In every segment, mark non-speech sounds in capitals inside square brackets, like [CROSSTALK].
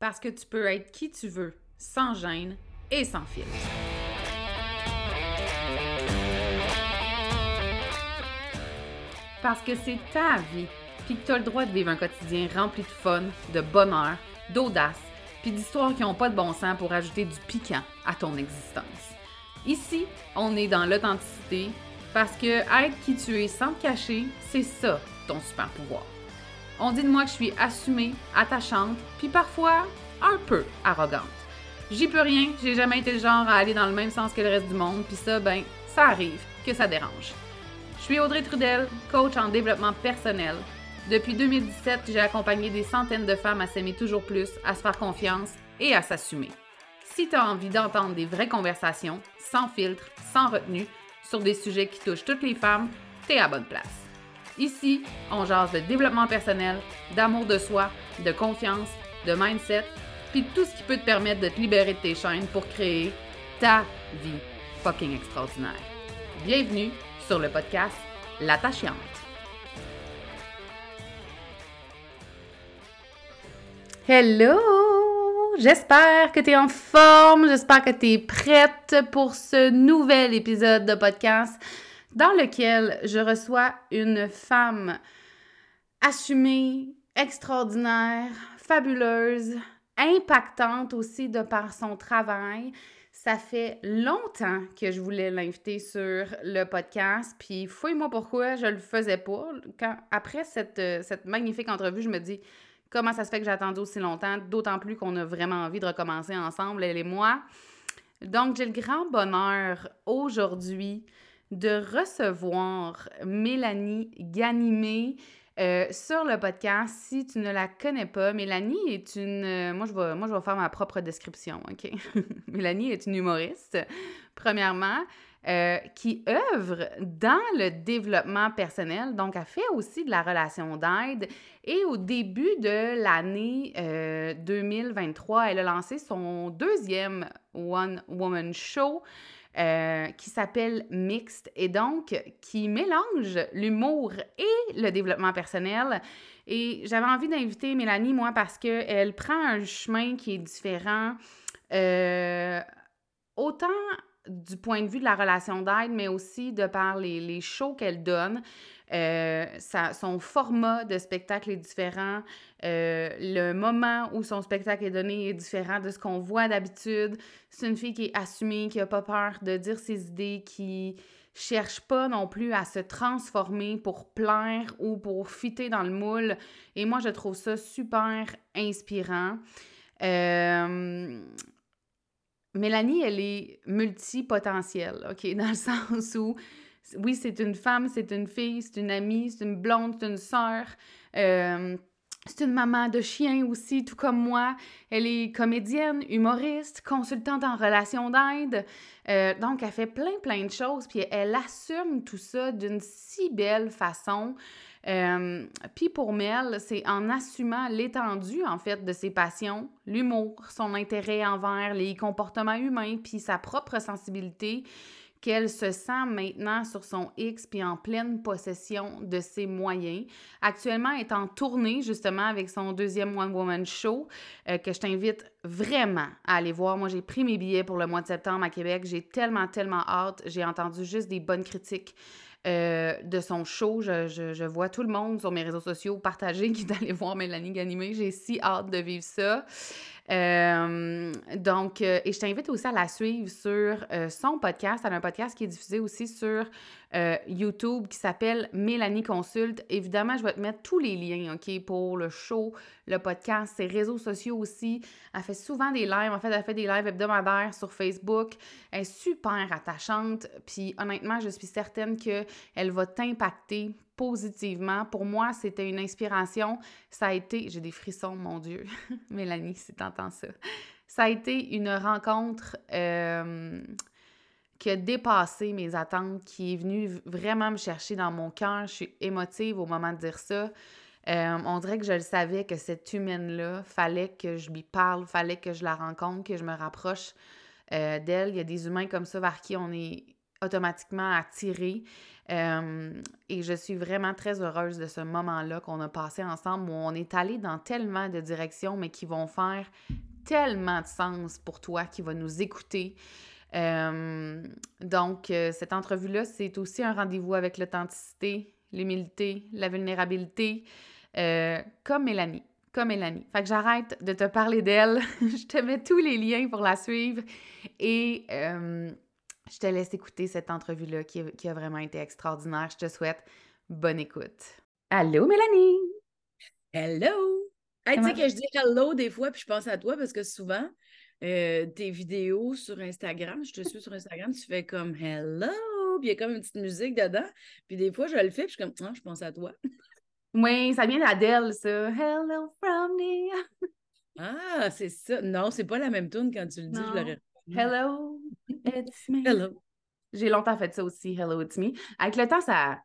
parce que tu peux être qui tu veux, sans gêne et sans filtre. Parce que c'est ta vie, puis que tu as le droit de vivre un quotidien rempli de fun, de bonheur, d'audace, puis d'histoires qui n'ont pas de bon sens pour ajouter du piquant à ton existence. Ici, on est dans l'authenticité parce que être qui tu es sans te cacher, c'est ça ton super pouvoir. On dit de moi que je suis assumée, attachante, puis parfois un peu arrogante. J'y peux rien, j'ai jamais été le genre à aller dans le même sens que le reste du monde, puis ça, ben, ça arrive que ça dérange. Je suis Audrey Trudel, coach en développement personnel. Depuis 2017, j'ai accompagné des centaines de femmes à s'aimer toujours plus, à se faire confiance et à s'assumer. Si tu as envie d'entendre des vraies conversations, sans filtre, sans retenue, sur des sujets qui touchent toutes les femmes, t'es à bonne place. Ici, on jase de développement personnel, d'amour de soi, de confiance, de mindset, puis tout ce qui peut te permettre de te libérer de tes chaînes pour créer ta vie fucking extraordinaire. Bienvenue sur le podcast L'attachante. Hello! J'espère que tu es en forme, j'espère que tu es prête pour ce nouvel épisode de podcast dans lequel je reçois une femme assumée, extraordinaire, fabuleuse, impactante aussi de par son travail. Ça fait longtemps que je voulais l'inviter sur le podcast, puis fouille-moi pourquoi je le faisais pas. Après cette, cette magnifique entrevue, je me dis comment ça se fait que j'ai attendu aussi longtemps, d'autant plus qu'on a vraiment envie de recommencer ensemble, elle et moi. Donc, j'ai le grand bonheur aujourd'hui de recevoir Mélanie Ganimé euh, sur le podcast. Si tu ne la connais pas, Mélanie est une... Euh, moi, je vais, moi, je vais faire ma propre description, OK? [LAUGHS] Mélanie est une humoriste, premièrement. Euh, qui œuvre dans le développement personnel. Donc, elle fait aussi de la relation d'aide. Et au début de l'année 2023, elle a lancé son deuxième One Woman Show euh, qui s'appelle Mixte et donc qui mélange l'humour et le développement personnel. Et j'avais envie d'inviter Mélanie, moi, parce qu'elle prend un chemin qui est différent, euh, autant du point de vue de la relation d'aide, mais aussi de par les, les shows qu'elle donne. Euh, son format de spectacle est différent. Euh, le moment où son spectacle est donné est différent de ce qu'on voit d'habitude. C'est une fille qui est assumée, qui n'a pas peur de dire ses idées, qui cherche pas non plus à se transformer pour plaire ou pour fitter dans le moule. Et moi, je trouve ça super inspirant. Euh, Mélanie, elle est multipotentielle, OK? [LAUGHS] Dans le sens où oui, c'est une femme, c'est une fille, c'est une amie, c'est une blonde, c'est une sœur. Euh, c'est une maman de chien aussi, tout comme moi. Elle est comédienne, humoriste, consultante en relation d'aide. Euh, donc, elle fait plein, plein de choses, puis elle assume tout ça d'une si belle façon. Euh, puis pour Mel, c'est en assumant l'étendue, en fait, de ses passions, l'humour, son intérêt envers les comportements humains, puis sa propre sensibilité, qu'elle se sent maintenant sur son X puis en pleine possession de ses moyens. Actuellement, elle est en tournée justement avec son deuxième One Woman Show euh, que je t'invite vraiment à aller voir. Moi, j'ai pris mes billets pour le mois de septembre à Québec. J'ai tellement, tellement hâte. J'ai entendu juste des bonnes critiques. Euh, de son show. Je, je, vois tout le monde sur mes réseaux sociaux partager [LAUGHS] qui est allé voir Mélanie Ganimé. J'ai si hâte de vivre ça. Euh, donc, euh, et je t'invite aussi à la suivre sur son podcast. Elle a un podcast qui est diffusé aussi sur YouTube qui s'appelle Mélanie Consulte. Évidemment, je vais te mettre tous les liens, OK, pour le show, le podcast, ses réseaux sociaux aussi. Elle fait souvent des lives. En fait, elle fait des lives hebdomadaires sur Facebook. Elle est super attachante. Puis, honnêtement, je suis certaine qu'elle va t'impacter positivement. Pour moi, c'était une inspiration. Ça a été, j'ai des frissons, mon Dieu. [LAUGHS] Mélanie, c'est tentant ça. Ça a été une rencontre euh, qui a dépassé mes attentes, qui est venue vraiment me chercher dans mon cœur. Je suis émotive au moment de dire ça. Euh, on dirait que je le savais que cette humaine-là, fallait que je lui parle, fallait que je la rencontre, que je me rapproche euh, d'elle. Il y a des humains comme ça vers qui on est automatiquement attirée. et je suis vraiment très heureuse de ce moment-là qu'on a passé ensemble où on est allé dans tellement de directions, mais qui vont faire tellement de sens pour toi, qui va nous écouter. Donc, cette entrevue-là, c'est aussi un rendez-vous avec l'authenticité, l'humilité, la vulnérabilité, comme Mélanie comme Mélanie. Fait que j'arrête de te parler d'elle. [LAUGHS] je te mets tous les liens pour la suivre et euh, je te laisse écouter cette entrevue-là qui, qui, a vraiment été extraordinaire. Je te souhaite bonne écoute. Allô, Mélanie! Hello! tu sais que je dis hello des fois, puis je pense à toi parce que souvent, euh, tes vidéos sur Instagram, je te suis sur Instagram, tu fais comme hello, puis il y a comme une petite musique dedans. Puis des fois, je le fais, puis je suis comme, ah, je pense à toi. Oui, ça vient d'Adèle, ça. Hello from the... Ah, c'est ça. Non, c'est pas la même tune quand tu le dis, je l'aurais Hello, it's me. Hello. J'ai longtemps fait ça aussi, Hello, it's me. Avec le temps, ça,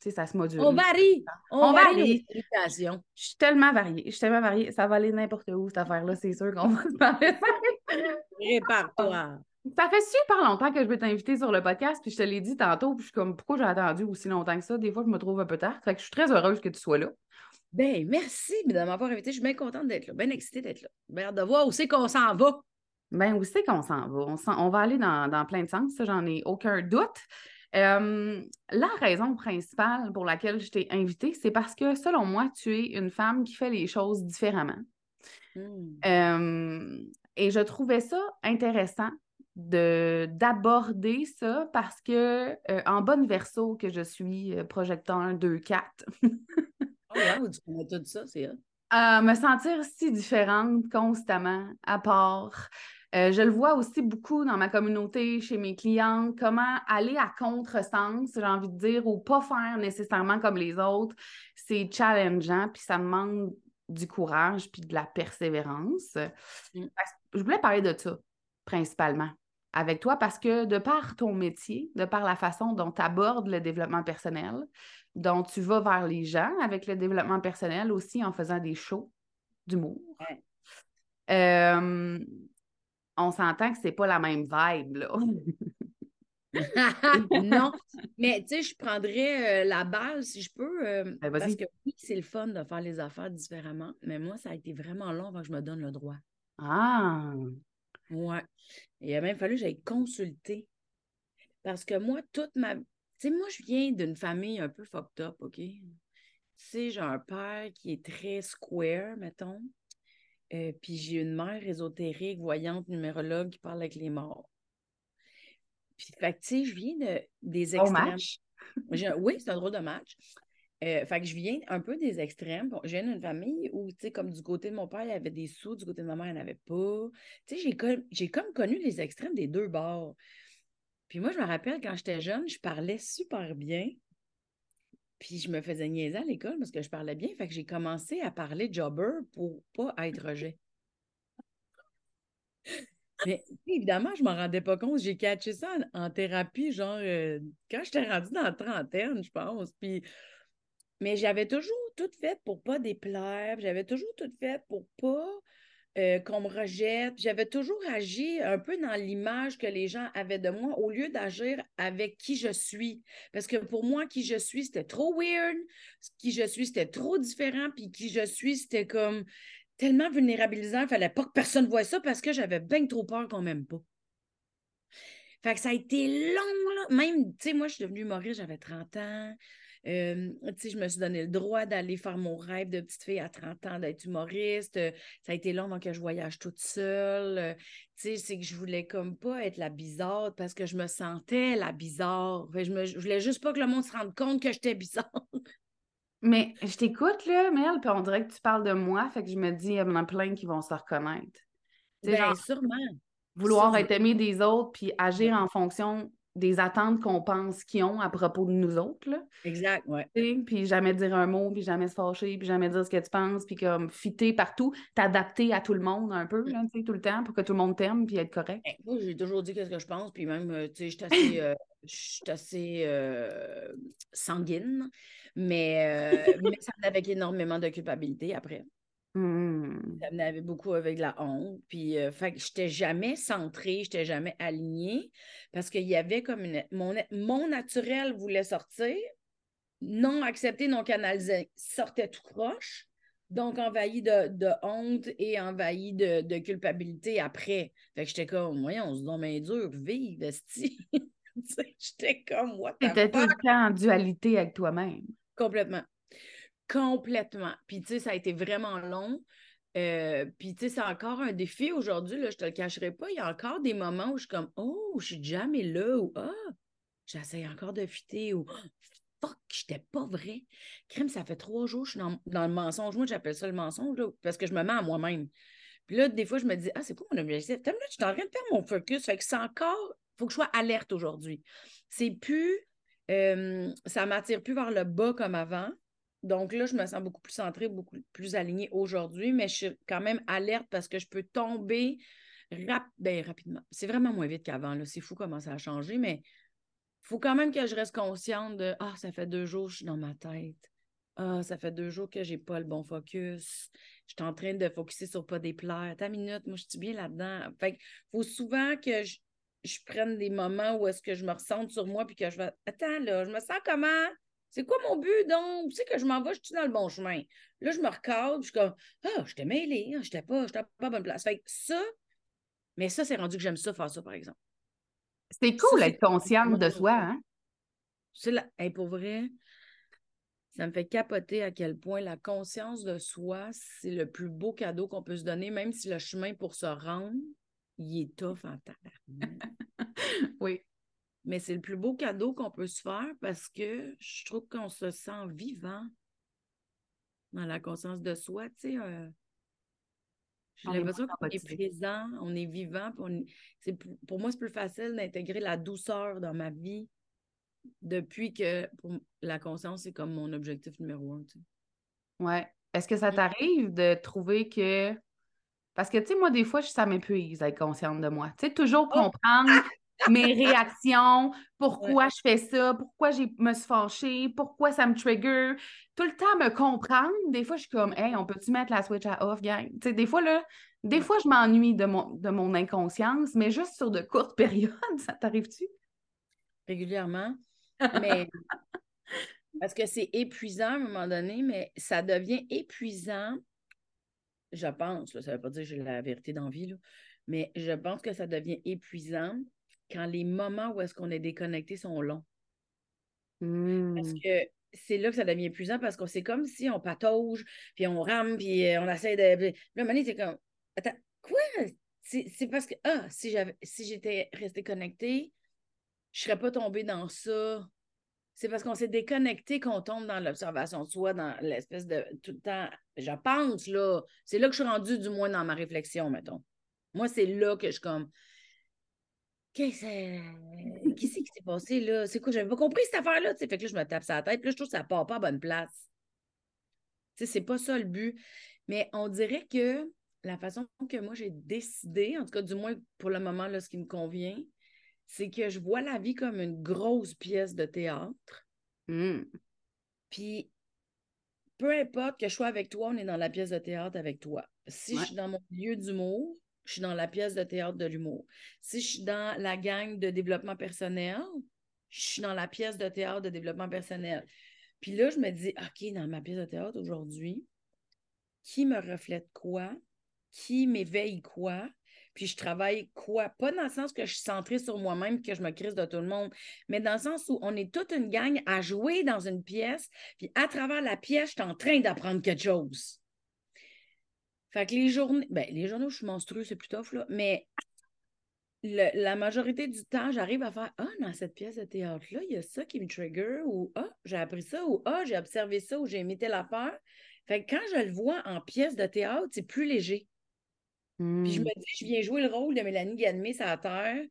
tu sais, ça se module. On varie. On, varie. Je suis tellement variée. Je suis tellement variée. Ça va aller n'importe où, cette affaire-là. C'est sûr qu'on va se parler. [LAUGHS] Prépare-toi. Ça fait super longtemps que je veux t'inviter sur le podcast, puis je te l'ai dit tantôt, puis je suis comme, pourquoi j'ai attendu aussi longtemps que ça? Des fois, je me trouve un peu tard. Fait que je suis très heureuse que tu sois là. Ben, merci de m'avoir invité. Je suis bien contente d'être là, bien excitée d'être là. Bien hâte de voir où c'est qu'on s'en va. Ben, où c'est qu'on s'en va? On, on, va aller dans, plein de sens, ça, j'en ai aucun doute. Euh, la raison principale pour laquelle je t'ai invitée, c'est parce que, selon moi, tu es une femme qui fait les choses différemment. Hmm. Euh, et je trouvais ça intéressant de d'aborder ça parce que euh, en bonne verso que je suis euh, projecteur 2 4 oh wow, tu connais tout ça, c'est me sentir si différente constamment à part euh, je le vois aussi beaucoup dans ma communauté, chez mes clients, comment aller à contresens, j'ai envie de dire, ou pas faire nécessairement comme les autres. C'est challengeant, puis ça demande du courage, puis de la persévérance. Mm. Je voulais parler de ça, principalement avec toi parce que de par ton métier, de par la façon dont tu abordes le développement personnel, dont tu vas vers les gens avec le développement personnel aussi en faisant des shows d'humour. Euh, on s'entend que c'est pas la même vibe, là. [LAUGHS] non, mais tu sais, je prendrais euh, la balle si je peux. Euh, ben, parce que oui, c'est le fun de faire les affaires différemment, mais moi, ça a été vraiment long avant que je me donne le droit. Ah! Ouais. Il a même fallu que j'aille consulter. Parce que moi, toute ma. Tu sais, moi, je viens d'une famille un peu fucked up, OK? Tu sais, j'ai un père qui est très square, mettons. Euh, puis j'ai une mère ésotérique, voyante, numérologue qui parle avec les morts. Puis, fait tu sais, je viens de, des extrêmes. match? oui, c'est un drôle de match. Euh, fait que je viens un peu des extrêmes. je viens d'une famille où, tu sais, comme du côté de mon père, il y avait des sous, du côté de ma mère, il n'y en avait pas. Tu sais, j'ai comme, connu les extrêmes des deux bords. Puis moi, je me rappelle, quand j'étais jeune, je parlais super bien. Puis je me faisais niaiser à l'école parce que je parlais bien. Fait que j'ai commencé à parler jobber pour pas être rejet. Mais évidemment, je m'en rendais pas compte. J'ai catché ça en, thérapie, genre euh, quand j'étais rendue dans la trentaine, je pense. Puis mais j'avais toujours tout fait pour pas déplaire, j'avais toujours tout fait pour pas euh, qu'on me rejette. J'avais toujours agi un peu dans l'image que les gens avaient de moi au lieu d'agir avec qui je suis. Parce que pour moi, qui je suis, c'était trop weird. Qui je suis, c'était trop différent. Puis qui je suis, c'était comme tellement vulnérabilisant. Il fallait pas que personne voie ça parce que j'avais bien trop peur qu'on m'aime pas. Fait que ça a été long, là. Même, tu sais, moi, je suis devenue humoriste, j'avais 30 ans. Euh, je me suis donné le droit d'aller faire mon rêve de petite fille à 30 ans, d'être humoriste. Euh, ça a été long que je voyage toute seule. Euh, c'est que je voulais comme pas être la bizarre parce que je me sentais la bizarre. je, me, voulais juste pas que le monde se rende compte que j'étais bizarre. Mais je t'écoute, là, Mel, puis on dirait que tu parles de moi, fait que je me dis, il y en a plein qui vont se reconnaître. Bien, sûrement. Vouloir être aimé des autres, puis agir en fonction des attentes qu'on pense qu'ils ont à propos de nous autres. Là. Exact, oui. Puis jamais dire un mot, puis jamais se fâcher, puis jamais dire ce que tu penses, puis comme fitter partout, t'adapter à tout le monde un peu, là, tout le temps, pour que tout le monde t'aime, puis être correct. Ben, moi, j'ai toujours dit ce que je pense, puis même, euh, tu sais, je suis assez, euh, assez euh, sanguine, mais, mais ça avec énormément de culpabilité après. Hmm. Ça venait beaucoup avec de la honte. Puis, euh, fait que j'étais jamais centrée, j'étais jamais alignée parce qu'il y avait comme une. Mon, mon naturel voulait sortir, non accepté, non canalisé, sortait tout croche. Donc, envahi de, de honte et envahi de, de, culpabilité après. Fait que j'étais comme, voyons, on se donne main dure, vive, esti. [LAUGHS] j'étais comme, what the T'étais tout le temps en dualité avec toi-même. Complètement. Complètement. Puis, tu sais, ça a été vraiment long. Euh, puis, tu sais, c'est encore un défi aujourd'hui, là, je te le cacherai pas. Il y a encore des moments où je suis comme, oh, je suis jamais là, ou ah, j'essaie encore de fitter, ou fuck, j'étais pas vrai. Crème, ça fait trois jours, je suis dans, le mensonge. Moi, j'appelle ça le mensonge, là, parce que je me mets à moi-même. Puis là, des fois, je me dis, ah, c'est quoi mon objectif? Là, je suis en train de faire mon focus. Fait que c'est encore, faut que je sois alerte aujourd'hui. C'est plus, euh, ça m'attire plus vers le bas comme avant. Donc là, je me sens beaucoup plus centrée, beaucoup plus alignée aujourd'hui, mais je suis quand même alerte parce que je peux tomber ben, rapidement. C'est vraiment moins vite qu'avant. C'est fou comment ça a changé, mais il faut quand même que je reste consciente de Ah, ça fait deux jours que je suis dans ma tête. Ah, ça fait deux jours que je n'ai pas le bon focus. Je suis en train de focuser sur pas déplaire. Ta minute, moi, je suis bien là-dedans. Fait il faut souvent que je, je, prenne des moments où est-ce que je me ressente sur moi puis que je vais Attends, là, je me sens comment? C'est quoi mon but, donc? Tu sais que je m'en vais, je suis dans le bon chemin? Là, je me recadre, je suis comme, ah, je t'ai mêlé, je n'étais pas, pas à bonne place. Fait que ça, mais ça, c'est rendu que j'aime ça, faire ça, par exemple. C'est cool d'être consciente de soi, hein? C'est la... pour vrai, ça me fait capoter à quel point la conscience de soi, c'est le plus beau cadeau qu'on peut se donner, même si le chemin pour se rendre, il est tough en terre. [LAUGHS] oui mais c'est le plus beau cadeau qu'on peut se faire parce que je trouve qu'on se sent vivant dans la conscience de soi. Tu sais, euh, j'ai l'impression qu'on est présent, on est vivant. pour moi, c'est plus facile d'intégrer la douceur dans ma vie depuis que la conscience, c'est comme mon objectif numéro un. Tu Ouais. Est-ce que ça t'arrive de trouver que. Parce que, tu sais, moi, des fois, ça m'épuise d'être consciente de moi. Tu sais, toujours oh! comprendre mes réactions, pourquoi je fais ça, pourquoi je me suis fâchée, pourquoi ça me trigger. Tout le temps me comprendre. Des fois, je suis comme, hey, on peut-tu mettre la switch à off, gang? Des fois, là, des fois, je m'ennuie de mon, de mon inconscience, mais juste sur de courtes [LAUGHS] périodes, ça t'arrive-tu? Régulièrement. Mais [LAUGHS] parce que c'est épuisant à un moment donné, mais ça devient épuisant, je pense, ça ne veut pas dire que j'ai la vérité d'envie, mais je pense que ça devient épuisant quand les moments où est-ce qu'on est déconnecté sont longs. Parce mmh. que c'est là que ça devient épuisant parce que c'est comme si on patauge, puis on rame, puis euh, on essaie de. Là, un moment comme Attends, quoi? C'est parce que, ah, si j'avais si j'étais restée connectée, je serais pas tombée dans ça. C'est parce qu'on s'est déconnecté qu'on tombe dans l'observation de soi, dans l'espèce de tout le temps. Je pense, là. C'est là que je suis rendue, du moins, dans ma réflexion, mettons. Moi, c'est là que je suis comme Qu'est-ce qui s'est passé là? C'est quoi? J'avais pas compris cette affaire-là. Fait que là, je me tape sa tête. Puis là, je trouve que ça part pas à bonne place. C'est pas ça le but. Mais on dirait que la façon que moi j'ai décidé, en tout cas du moins pour le moment, là, ce qui me convient, c'est que je vois la vie comme une grosse pièce de théâtre. Mmh. Puis peu importe que je sois avec toi, on est dans la pièce de théâtre avec toi. Si je suis dans mon lieu d'humour, je suis dans la pièce de théâtre de l'humour. Si je suis dans la gang de développement personnel, je suis dans la pièce de théâtre de développement personnel. Puis là, je me dis, OK, dans ma pièce de théâtre aujourd'hui, qui me reflète quoi? Qui m'éveille quoi? Puis je travaille quoi? Pas dans le sens que je suis centrée sur moi-même que je me crise de tout le monde, mais dans le sens où on est toute une gang à jouer dans une pièce, puis à travers la pièce, je suis en train d'apprendre quelque chose. Fait que les journées, ben, les journées où je suis menstrueuse, c'est plus tough, là, mais la majorité du temps, j'arrive à faire Ah, dans cette pièce de théâtre-là, il y a ça qui me trigger, ou Ah, j'ai appris ça, ou Ah, j'ai observé ça, ou j'ai imité l'affaire. Fait que quand je le vois en pièce de théâtre, c'est plus léger. Puis je me hmm. dis, je viens jouer le rôle de Mélanie Ganmé la Terre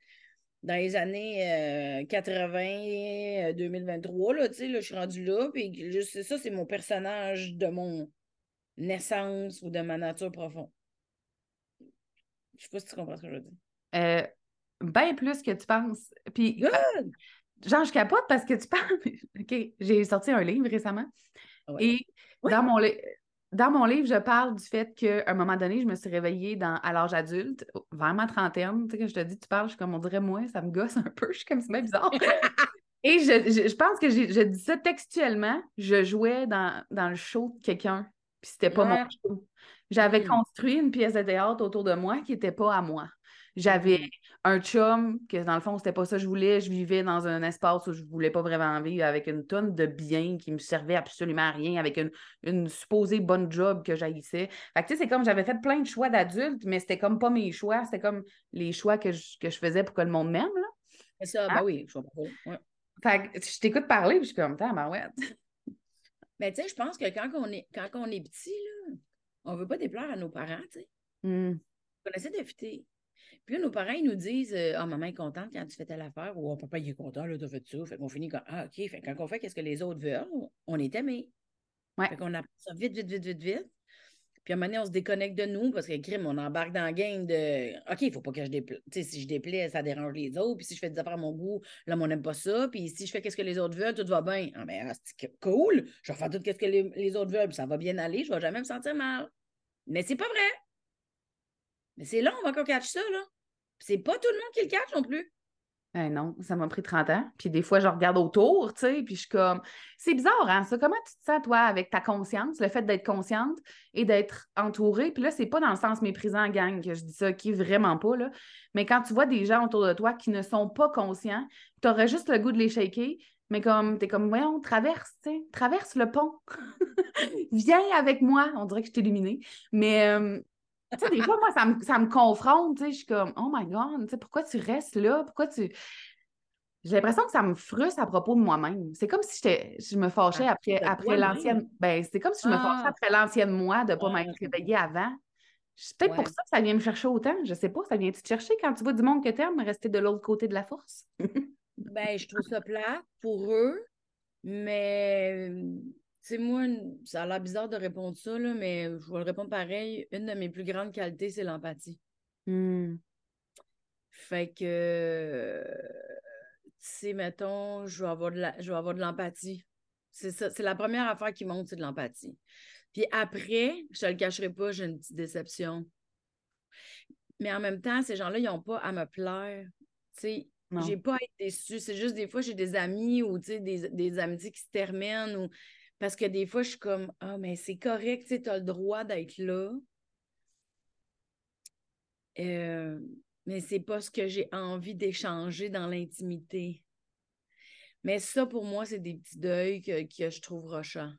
dans les années 80, euh, 2023, euh, là, tu sais, là, je suis rendue là, puis juste ça, c'est mon personnage de mon, naissance ou de ma nature profonde. Je sais pas si tu comprends ce que je veux dire. Euh, bien plus que tu penses. Puis, Good! genre, je capote parce que tu parles. [LAUGHS] OK, j'ai sorti un livre récemment. Ah et dans mon livre. dans mon livre, je parle du fait qu'à un moment donné, je me suis réveillée dans, à l'âge adulte, vers ma trentaine. Tu sais, que je te dis, tu parles, je suis comme on dirait moi, ça me gosse un peu, [LAUGHS] je suis comme c'est bien bizarre. [LAUGHS] Et je, je, pense que je dis ça textuellement, je jouais dans, dans le show de quelqu'un, puis c'était pas mon show. J'avais hmm. construit une pièce de théâtre autour de moi qui n'était pas à moi. J'avais mm-hmm. un chum que, dans le fond, c'était pas ça que je voulais. Je vivais dans un espace où je voulais pas vraiment vivre avec une tonne de biens qui me servaient absolument à rien, avec une, une supposée bonne job que j'haïssais. Fait que, tu sais, c'est comme j'avais fait plein de choix d'adultes, mais c'était comme pas mes choix. C'était comme les choix que je, que je faisais pour que le monde m'aime, là. C'est ça, ben oui, je comprends. Ouais. Fait que je t'écoute parler, puis je suis comme, ouais. Mais tu sais, je pense que quand on est, quand on est petit, là, on veut pas déplaire à nos parents, tu sais. Mm. On essaie d'éviter. Puis nos parents, ils nous disent euh, Ah, maman est contente quand tu fais telle affaire ou oh, papa, il est content, là, tu as fait ça. Fait qu'on finit comme Ah, OK. Fait quand on fait qu'est-ce que les autres veulent, on est aimé. Ouais. Fait qu'on apprend ça vite, vite, vite, vite, vite. Puis à un moment donné, on se déconnecte de nous parce que, crime, on embarque dans le game de OK, il ne faut pas que je déplaise. Tu sais, si je déplais, ça dérange les autres. Puis si je fais des affaires à mon goût, là, on n'aime pas ça. Puis si je fais qu'est-ce que les autres veulent, tout va bien. Ah, ben, c'est cool. Je vais faire tout ce que les, autres veulent. Puis ça va bien aller. Je ne vais jamais me sentir mal. Mais c'est pas vrai. Mais c'est long on va qu'on catch ça, là. C'est pas tout le monde qui le catch non plus. Ben non, ça m'a pris 30 ans. Puis des fois, je regarde autour, tu sais, puis je suis comme. C'est bizarre, hein, ça. Comment tu te sens, toi, avec ta conscience, le fait d'être consciente et d'être entourée? Puis là, c'est pas dans le sens méprisant, gang, que je dis ça, qui vraiment pas, là. Mais quand tu vois des gens autour de toi qui ne sont pas conscients, tu aurais juste le goût de les shaker, mais comme, t'es comme, voyons, traverse, tu sais, traverse le pont. [LAUGHS] Viens avec moi. On dirait que je t'ai illuminée. Mais, euh, tu sais, des fois, moi, ça me, ça me confronte, tu sais, je suis comme, oh my God, tu sais, pourquoi tu restes là? Pourquoi tu... J'ai l'impression que ça me frustre à propos de moi-même. C'est comme si je me fâchais après, après l'ancienne... Ben, c'est comme si je me fâchais ah. après l'ancienne moi de ne pas m'être réveillée avant. C'est peut-être pour ça que ça vient me chercher autant. Je sais pas, ça vient te chercher quand tu vois du monde que t'aimes rester de l'autre côté de la force? ben, je trouve ça plat pour eux, mais c'est moi, ça a l'air bizarre de répondre ça, là, mais je vais le répondre pareil. Une de mes plus grandes qualités, c'est l'empathie. Hmm. Fait que, tu sais, mettons, je vais avoir de l'empathie. C'est ça, c'est la première affaire qui monte, c'est de l'empathie. Puis après, je ne le cacherai pas, j'ai une petite déception. Mais en même temps, ces gens-là, ils n'ont pas à me plaire. Tu sais, j'ai pas à être déçue. C'est juste des fois, j'ai des amis ou des, des amitiés qui se terminent ou parce que des fois, je suis comme Ah, mais c'est correct, tu as le droit d'être là. Euh, mais c'est pas ce que j'ai envie d'échanger dans l'intimité. Mais ça, pour moi, c'est des petits deuils que, que je trouve rochants.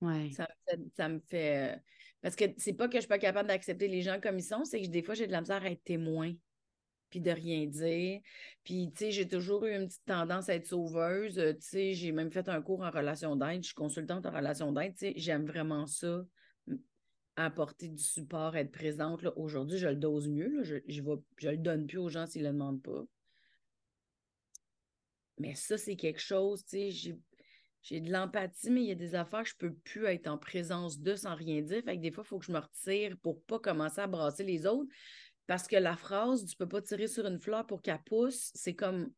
Ouais. Ça, ça, me fait. Euh, parce que c'est pas que je suis pas capable d'accepter les gens comme ils sont, c'est que des fois, j'ai de la misère à être témoin puis de rien dire. Puis, tu sais, j'ai toujours eu une petite tendance à être sauveuse. Euh, tu sais, j'ai même fait un cours en relation d'aide. Je suis consultante en relation d'aide. Tu sais, j'aime vraiment ça, apporter du support, être présente. Aujourd'hui, je le dose mieux. Je, je, je le donne plus aux gens s'ils ne le demandent pas. Mais ça, c'est quelque chose, tu sais, j'ai de l'empathie, mais il y a des affaires que je ne peux plus être en présence de sans rien dire. Fait que des fois, il faut que je me retire pour ne pas commencer à brasser les autres. Parce que la phrase tu peux pas tirer sur une fleur pour qu'elle pousse, c'est comme.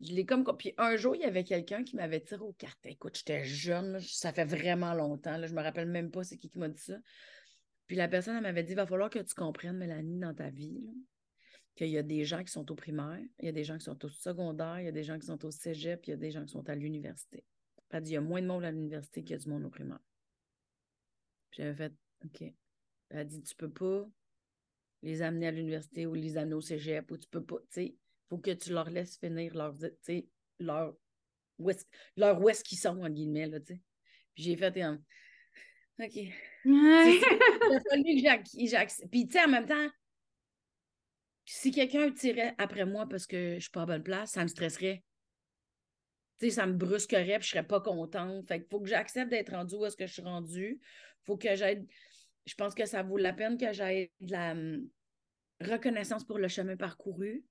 Je l'ai comme. Puis un jour, il y avait quelqu'un qui m'avait tiré aux cartes. Écoute, j'étais jeune, ça fait vraiment longtemps. Là, je me rappelle même pas c'est qui qui m'a dit ça. Puis la personne, elle m'avait dit il va falloir que tu comprennes, Mélanie, dans ta vie, qu'il y a des gens qui sont au primaire, il y a des gens qui sont au secondaire, il y a des gens qui sont au cégep, il y a des gens qui sont à l'université. Elle dit il y a moins de monde à l'université qu'il y a du monde au primaire. J'avais fait OK. Elle a dit tu peux pas les amener à l'université ou les amener au cégep ou tu peux pas, tu sais, faut que tu leur laisses finir leur, tu sais, leur, où est-ce, leur où est-ce qu'ils sont, en guillemets, là, tu sais. Puis j'ai fait, un OK. Il a fallu que j'accepte. Puis, tu sais, en même temps, si quelqu'un tirait après moi parce que je suis pas à bonne place, ça me stresserait. Tu sais, ça me brusquerait, puis je serais pas contente. Fait qu'il faut que j'accepte d'être rendue où est-ce que je suis rendue. Faut que j'aide je pense que ça vaut la peine que j'aie de la hum, reconnaissance pour le chemin parcouru.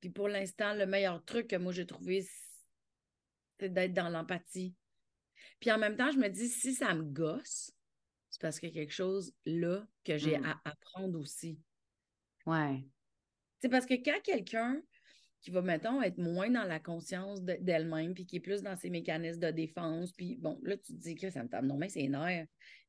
Puis pour l'instant, le meilleur truc que moi j'ai trouvé, c'est d'être dans l'empathie. Puis en même temps, je me dis, si ça me gosse, c'est parce qu'il y a quelque chose là que j'ai mmh. à apprendre aussi. Ouais. C'est parce que quand quelqu'un qui va, mettons, être moins dans la conscience d'elle-même, puis qui est plus dans ses mécanismes de défense. Puis bon, là, tu te dis que ça me tape non, mais c'est nerfs.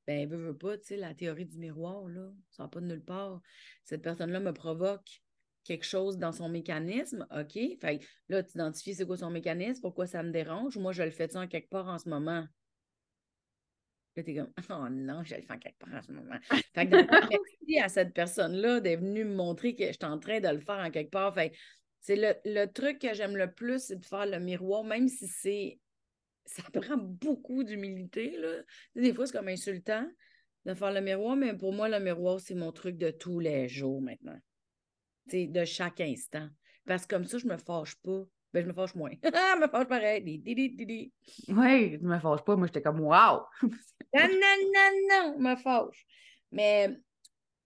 Ben, veut, veut pas, tu sais, la théorie du miroir, là, ça va pas de nulle part. Cette personne-là me provoque quelque chose dans son mécanisme, OK? Fait là, tu identifies c'est quoi son mécanisme, pourquoi ça me dérange. Moi, je le fais en quelque part en ce moment. Là, t'es comme, [LAUGHS] oh non, je le fais en quelque part en ce moment. Fait que [LAUGHS] merci à cette personne-là d'être venue me montrer que je suis en train de le faire en quelque part. Fait c'est le, truc que j'aime le plus, c'est de faire le miroir, même si c'est. Ça [LAUGHS] prend beaucoup d'humilité. Là. Des fois, c'est comme insultant de faire le miroir, mais pour moi, le miroir, c'est mon truc de tous les jours maintenant. sais, de chaque instant. Parce que comme ça, je me fâche pas. Ben, je me fâche moins. [LAUGHS] je me fâche pareil. Oui, je me fâche pas. Moi, j'étais comme wow! [LAUGHS] non, non, non, non, je me fâche. Mais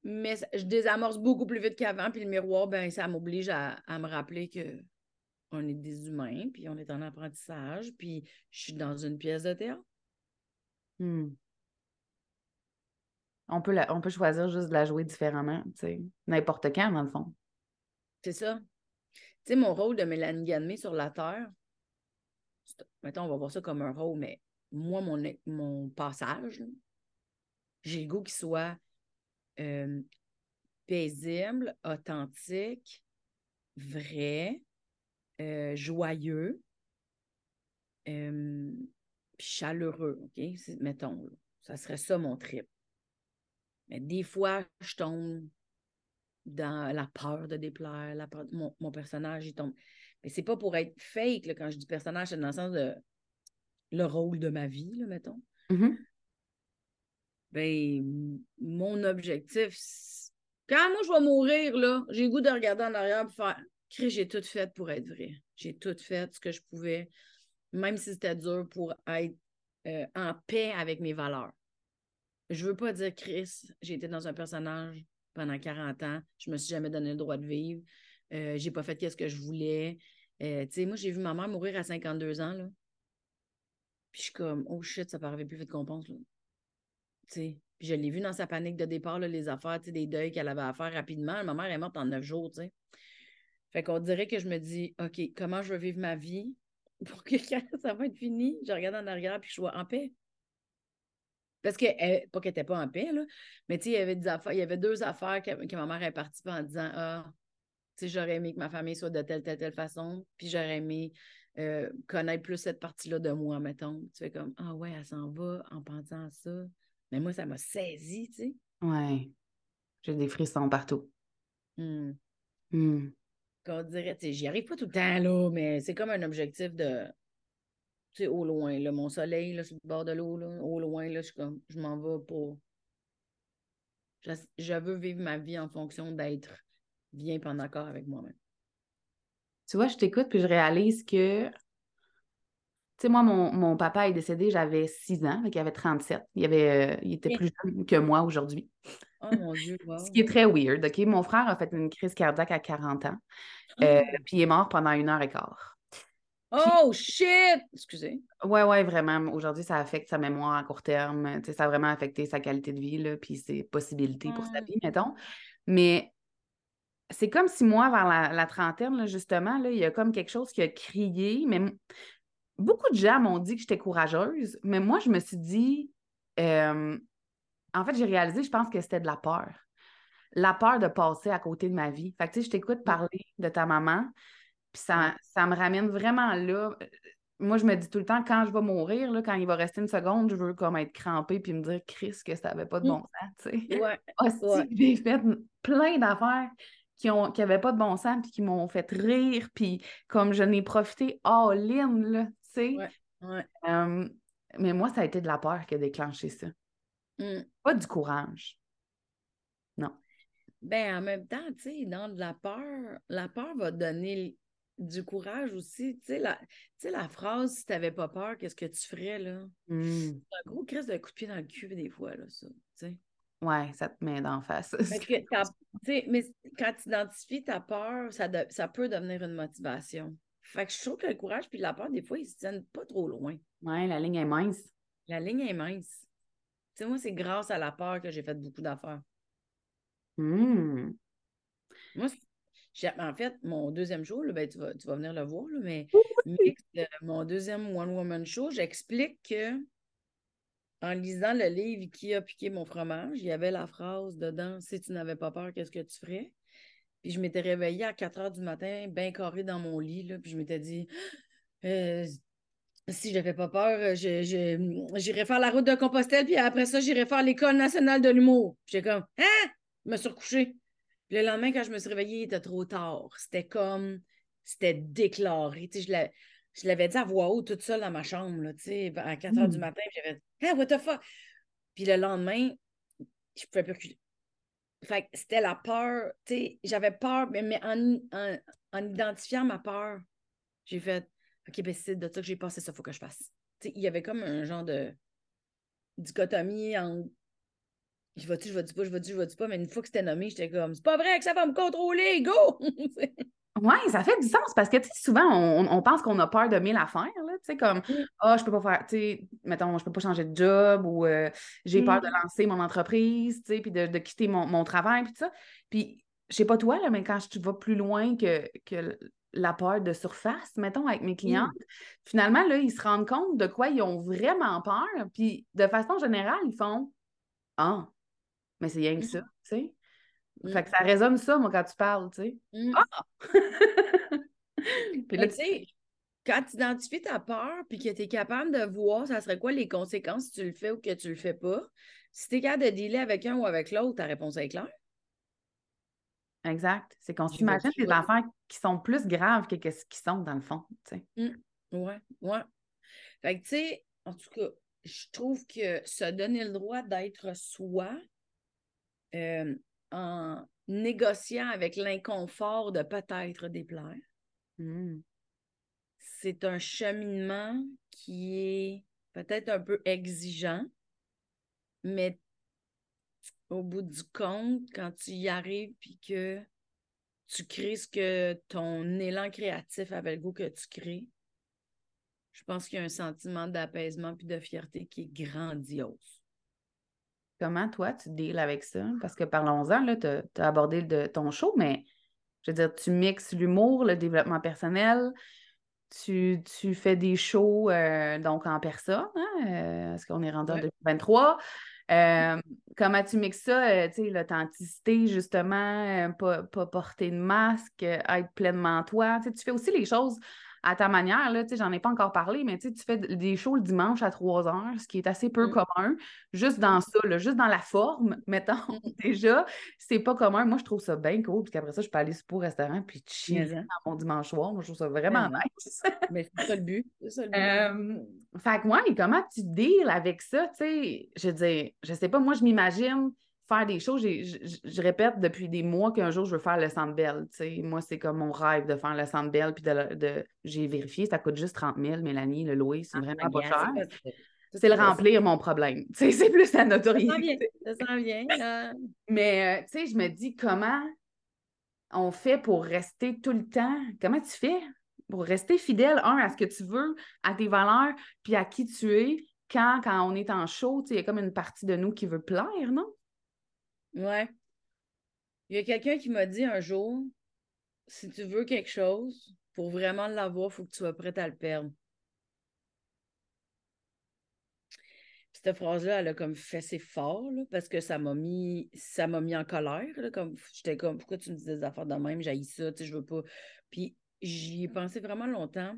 mais je désamorce beaucoup plus vite qu'avant. Puis le miroir, ben, ça m'oblige à, me rappeler que on est des humains, puis on est en apprentissage, puis je suis dans une pièce de théâtre. Hmm. On, peut on peut choisir juste de la jouer différemment, tu sais, n'importe quand, dans le fond. C'est ça. Tu sais, mon rôle de Mélanie Ganmé sur la Terre, mettons, on va voir ça comme un rôle, mais moi, mon, mon passage, j'ai le goût qu'il soit euh, paisible, authentique, vrai, euh, joyeux, euh, chaleureux, OK? Mettons, ça serait ça mon trip. Mais des fois, je tombe dans la peur de déplaire, la mon, personnage, il tombe. Mais c'est pas pour être fake, quand je dis personnage, c'est dans le sens de le rôle de ma vie, là, mettons. Mm-hmm ben, mon objectif, quand moi je vais mourir, là, j'ai le goût de regarder en arrière et faire j'ai tout fait pour être vrai. J'ai tout fait ce que je pouvais, même si c'était dur pour être euh, en paix avec mes valeurs. Je veux pas dire Chris, j'ai été dans un personnage pendant 40 ans, je me suis jamais donné le droit de vivre, euh, j'ai pas fait ce que je voulais. Euh, tu sais, moi, j'ai vu ma mère mourir à 52 ans, là. Puis je suis comme, oh shit, ça paraît plus vite qu'on pense, là. Puis je l'ai vu dans sa panique de départ, les affaires, des deuils qu'elle avait à faire rapidement. Ma mère est morte en neuf jours. sais. Fait qu'on dirait que je me dis, OK, comment je veux vivre ma vie pour que quand [LAUGHS] ça va être fini, je regarde en arrière puis je sois en paix? Parce que, pas qu'elle n'était pas en paix, là, mais il y avait des affaires, il y avait deux affaires que, ma mère est partie en disant Ah, tu sais, j'aurais aimé que ma famille soit de telle, telle, telle façon, puis j'aurais aimé euh, connaître plus cette partie-là de moi, mettons. Tu fais comme Ah ouais, elle s'en va en pensant à ça. Mais moi, ça m'a saisi, tu sais. Ouais. J'ai des frissons partout. Mmh. Mmh. Qu'on dirait, j'y arrive pas tout le temps, là, mais c'est comme un objectif de, tu sais, au loin, là, mon soleil, là, sur le bord de l'eau, là, au loin, là, je comme, je m'en vais pour... Je, je, veux vivre ma vie en fonction d'être bien en accord avec moi-même. Tu vois, je t'écoute puis je réalise que tu sais, moi, mon, papa est décédé, j'avais 6 ans, donc il avait 37. Il, avait, euh, il était plus jeune que moi aujourd'hui. Oh mon Dieu, wow. Ce qui est très weird, OK? Mon frère a fait une crise cardiaque à 40 ans, euh, oh! puis il est mort pendant une heure et quart. Oh shit! Excusez. Ouais, ouais, vraiment. Aujourd'hui, ça affecte sa mémoire à court terme. Ça a vraiment affecté sa qualité de vie, là, puis ses possibilités pour sa vie, mettons. Mais c'est comme si moi, vers la, trentaine, là, justement, là, il y a comme quelque chose qui a crié, mais beaucoup de gens m'ont dit que j'étais courageuse, mais moi, je me suis dit, euh, en fait, j'ai réalisé, je pense que c'était de la peur. La peur de passer à côté de ma vie. Fait que, tu sais, je t'écoute parler de ta maman, puis ça, ça me ramène vraiment là. Moi, je me dis tout le temps, quand je vais mourir, là, quand il va rester une seconde, je veux comme être crampée puis me dire, Chris, que ça n'avait pas de bon sens, tu sais. Ouais. [LAUGHS] J'ai fait plein d'affaires qui n'avaient pas de bon sens puis qui m'ont fait rire, puis comme je n'ai profité all-in, là, mais moi, ça a été de la peur qui a déclenché ça. Mmh. Pas du courage. Non. Ben, en même temps, tu sais, dans de la peur, la peur va donner du courage aussi. Tu sais, la, la phrase si tu n'avais pas peur, qu'est-ce que tu ferais, là? Mmh. C'est un gros crise de coup de pied dans le cul, des fois, là, ça. Tu sais. Ouais, ça te met d'en face. [LAUGHS] mais quand tu identifies ta peur, ça, ça peut devenir une motivation. Fait que je trouve que le courage puis la peur, des fois, ils se tiennent pas trop loin. Oui, la ligne est mince. La ligne est mince. Tu sais, moi, c'est grâce à la peur que j'ai fait beaucoup d'affaires. Hmm. Moi, En fait, mon deuxième show, ben, tu, vas, tu, vas, venir le voir, mais mon deuxième One Woman Show, j'explique que en lisant le livre Qui a piqué mon fromage, il y avait la phrase dedans Si tu n'avais pas peur, qu'est-ce que tu ferais? Puis je m'étais réveillée à 4 heures du matin, bien carré dans mon lit, là, puis je m'étais dit euh, si je n'avais pas peur, j'irais faire la route de Compostelle, puis après ça, j'irais faire l'École nationale de l'humour. J'étais comme Hein? Je me suis recouchée. le lendemain, quand je me suis réveillée, il était trop tard. C'était comme c'était déclaré. Tu sais, je l'avais dit à voix haute, toute seule dans ma chambre, là, tu sais, à 4 heures du hmm. matin, j'avais dit Hein, what the fuck? Puis le lendemain, je pouvais plus reculer. Fait que c'était la peur, tu sais, j'avais peur, mais, mais en, en, identifiant ma peur, j'ai fait OK, ben c'est de ça que j'ai passé ça, faut que je fasse. Il y avait comme un genre de dichotomie en je vais-tu, je vais-tu pas, je vais-tu, je vais-tu pas, mais une fois que c'était nommé, j'étais comme c'est pas vrai que ça va me contrôler, go! [LAUGHS] Oui, ça fait du sens parce que souvent, on, pense qu'on a peur de mille affaires. Tu sais, comme Ah, oh, je peux pas faire, tu sais, mettons, je peux pas changer de job ou euh, j'ai peur de mm. lancer mon entreprise, tu sais, puis de, quitter mon, travail, puis tout ça. Puis, je sais pas toi, là, mais quand tu vas plus loin que, que la peur de surface, mettons, avec mes clientes, finalement, là, ils se rendent compte de quoi ils ont vraiment peur. Puis, de façon générale, ils font Ah, mais c'est rien que mmh. ça, tu sais. Mmh. Fait que ça résonne ça, moi, quand tu parles, tu sais. Ah! [LAUGHS] puis là, tu sais, quand tu identifies ta peur puis que tu es capable de voir, ça serait quoi les conséquences si tu le fais ou que tu le fais pas, si tu es capable de dealer avec un ou avec l'autre, ta réponse est claire. Exact. C'est qu'on s'imagine des affaires qui sont plus graves que ce qu'ils sont dans le fond. Tu sais. Mmh. Ouais, ouais. Fait que, tu sais, en tout cas, je trouve que se donner le droit d'être soi euh, en négociant avec l'inconfort de peut-être déplaire, mmh. c'est un cheminement qui est peut-être un peu exigeant, mais au bout du compte, quand tu y arrives puis que tu crées ce que ton élan créatif avait le goût que tu crées, je pense qu'il y a un sentiment d'apaisement puis de fierté qui est grandiose. Comment toi, tu deals avec ça? Parce que parlons-en, tu as, abordé de ton show, mais je veux dire, tu mixes l'humour, le développement personnel, tu, fais des shows euh, donc en personne, hein? Euh, est-ce qu'on est rendu en 2023? Euh, comment tu mixes ça, euh, l'authenticité, justement, euh, pas, pas, porter de masque, être pleinement toi. Tu fais aussi les choses à ta manière, là, tu sais, j'en ai pas encore parlé, mais tu fais des shows le dimanche à 3 heures, ce qui est assez peu mmh. commun, juste dans ça, là, juste dans la forme, [LAUGHS] mettons, mmh. déjà, c'est pas commun. Moi, je trouve ça bien cool, puis qu'après ça, je peux aller au restaurant, puis chiller dans mon dimanche soir. Moi, je trouve ça vraiment nice. [LAUGHS] mais c'est ça le but. Ça, le but. fait que moi, comment tu deals avec ça, tu sais, je dis, je sais pas, moi, je m'imagine faire des choses. Je, répète depuis des mois qu'un jour, je veux faire le Sandbell. Moi, c'est comme mon rêve de faire le Sandbell. Puis de, j'ai vérifié, ça coûte juste 30 000, Mélanie, le louer, c'est ah, vraiment pas cher. C'est le remplir mon problème. c'est plus la notoriété. Ça sent bien. Mais, euh, tu sais, je me dis comment on fait pour rester tout le temps. Comment tu fais pour rester fidèle, un, à ce que tu veux, à tes valeurs, puis à qui tu es, quand, quand on est en show, il y a comme une partie de nous qui veut plaire, non? Ouais. Il y a quelqu'un qui m'a dit un jour si tu veux quelque chose, pour vraiment l'avoir, il faut que tu sois prête à le perdre. cette phrase-là, elle a comme assez fort, parce que ça m'a mis ça m'a mis en colère. comme j'étais comme pourquoi tu me dis des affaires de même, j'ai ça, tu sais, je veux pas. Puis j'y ai pensé vraiment longtemps.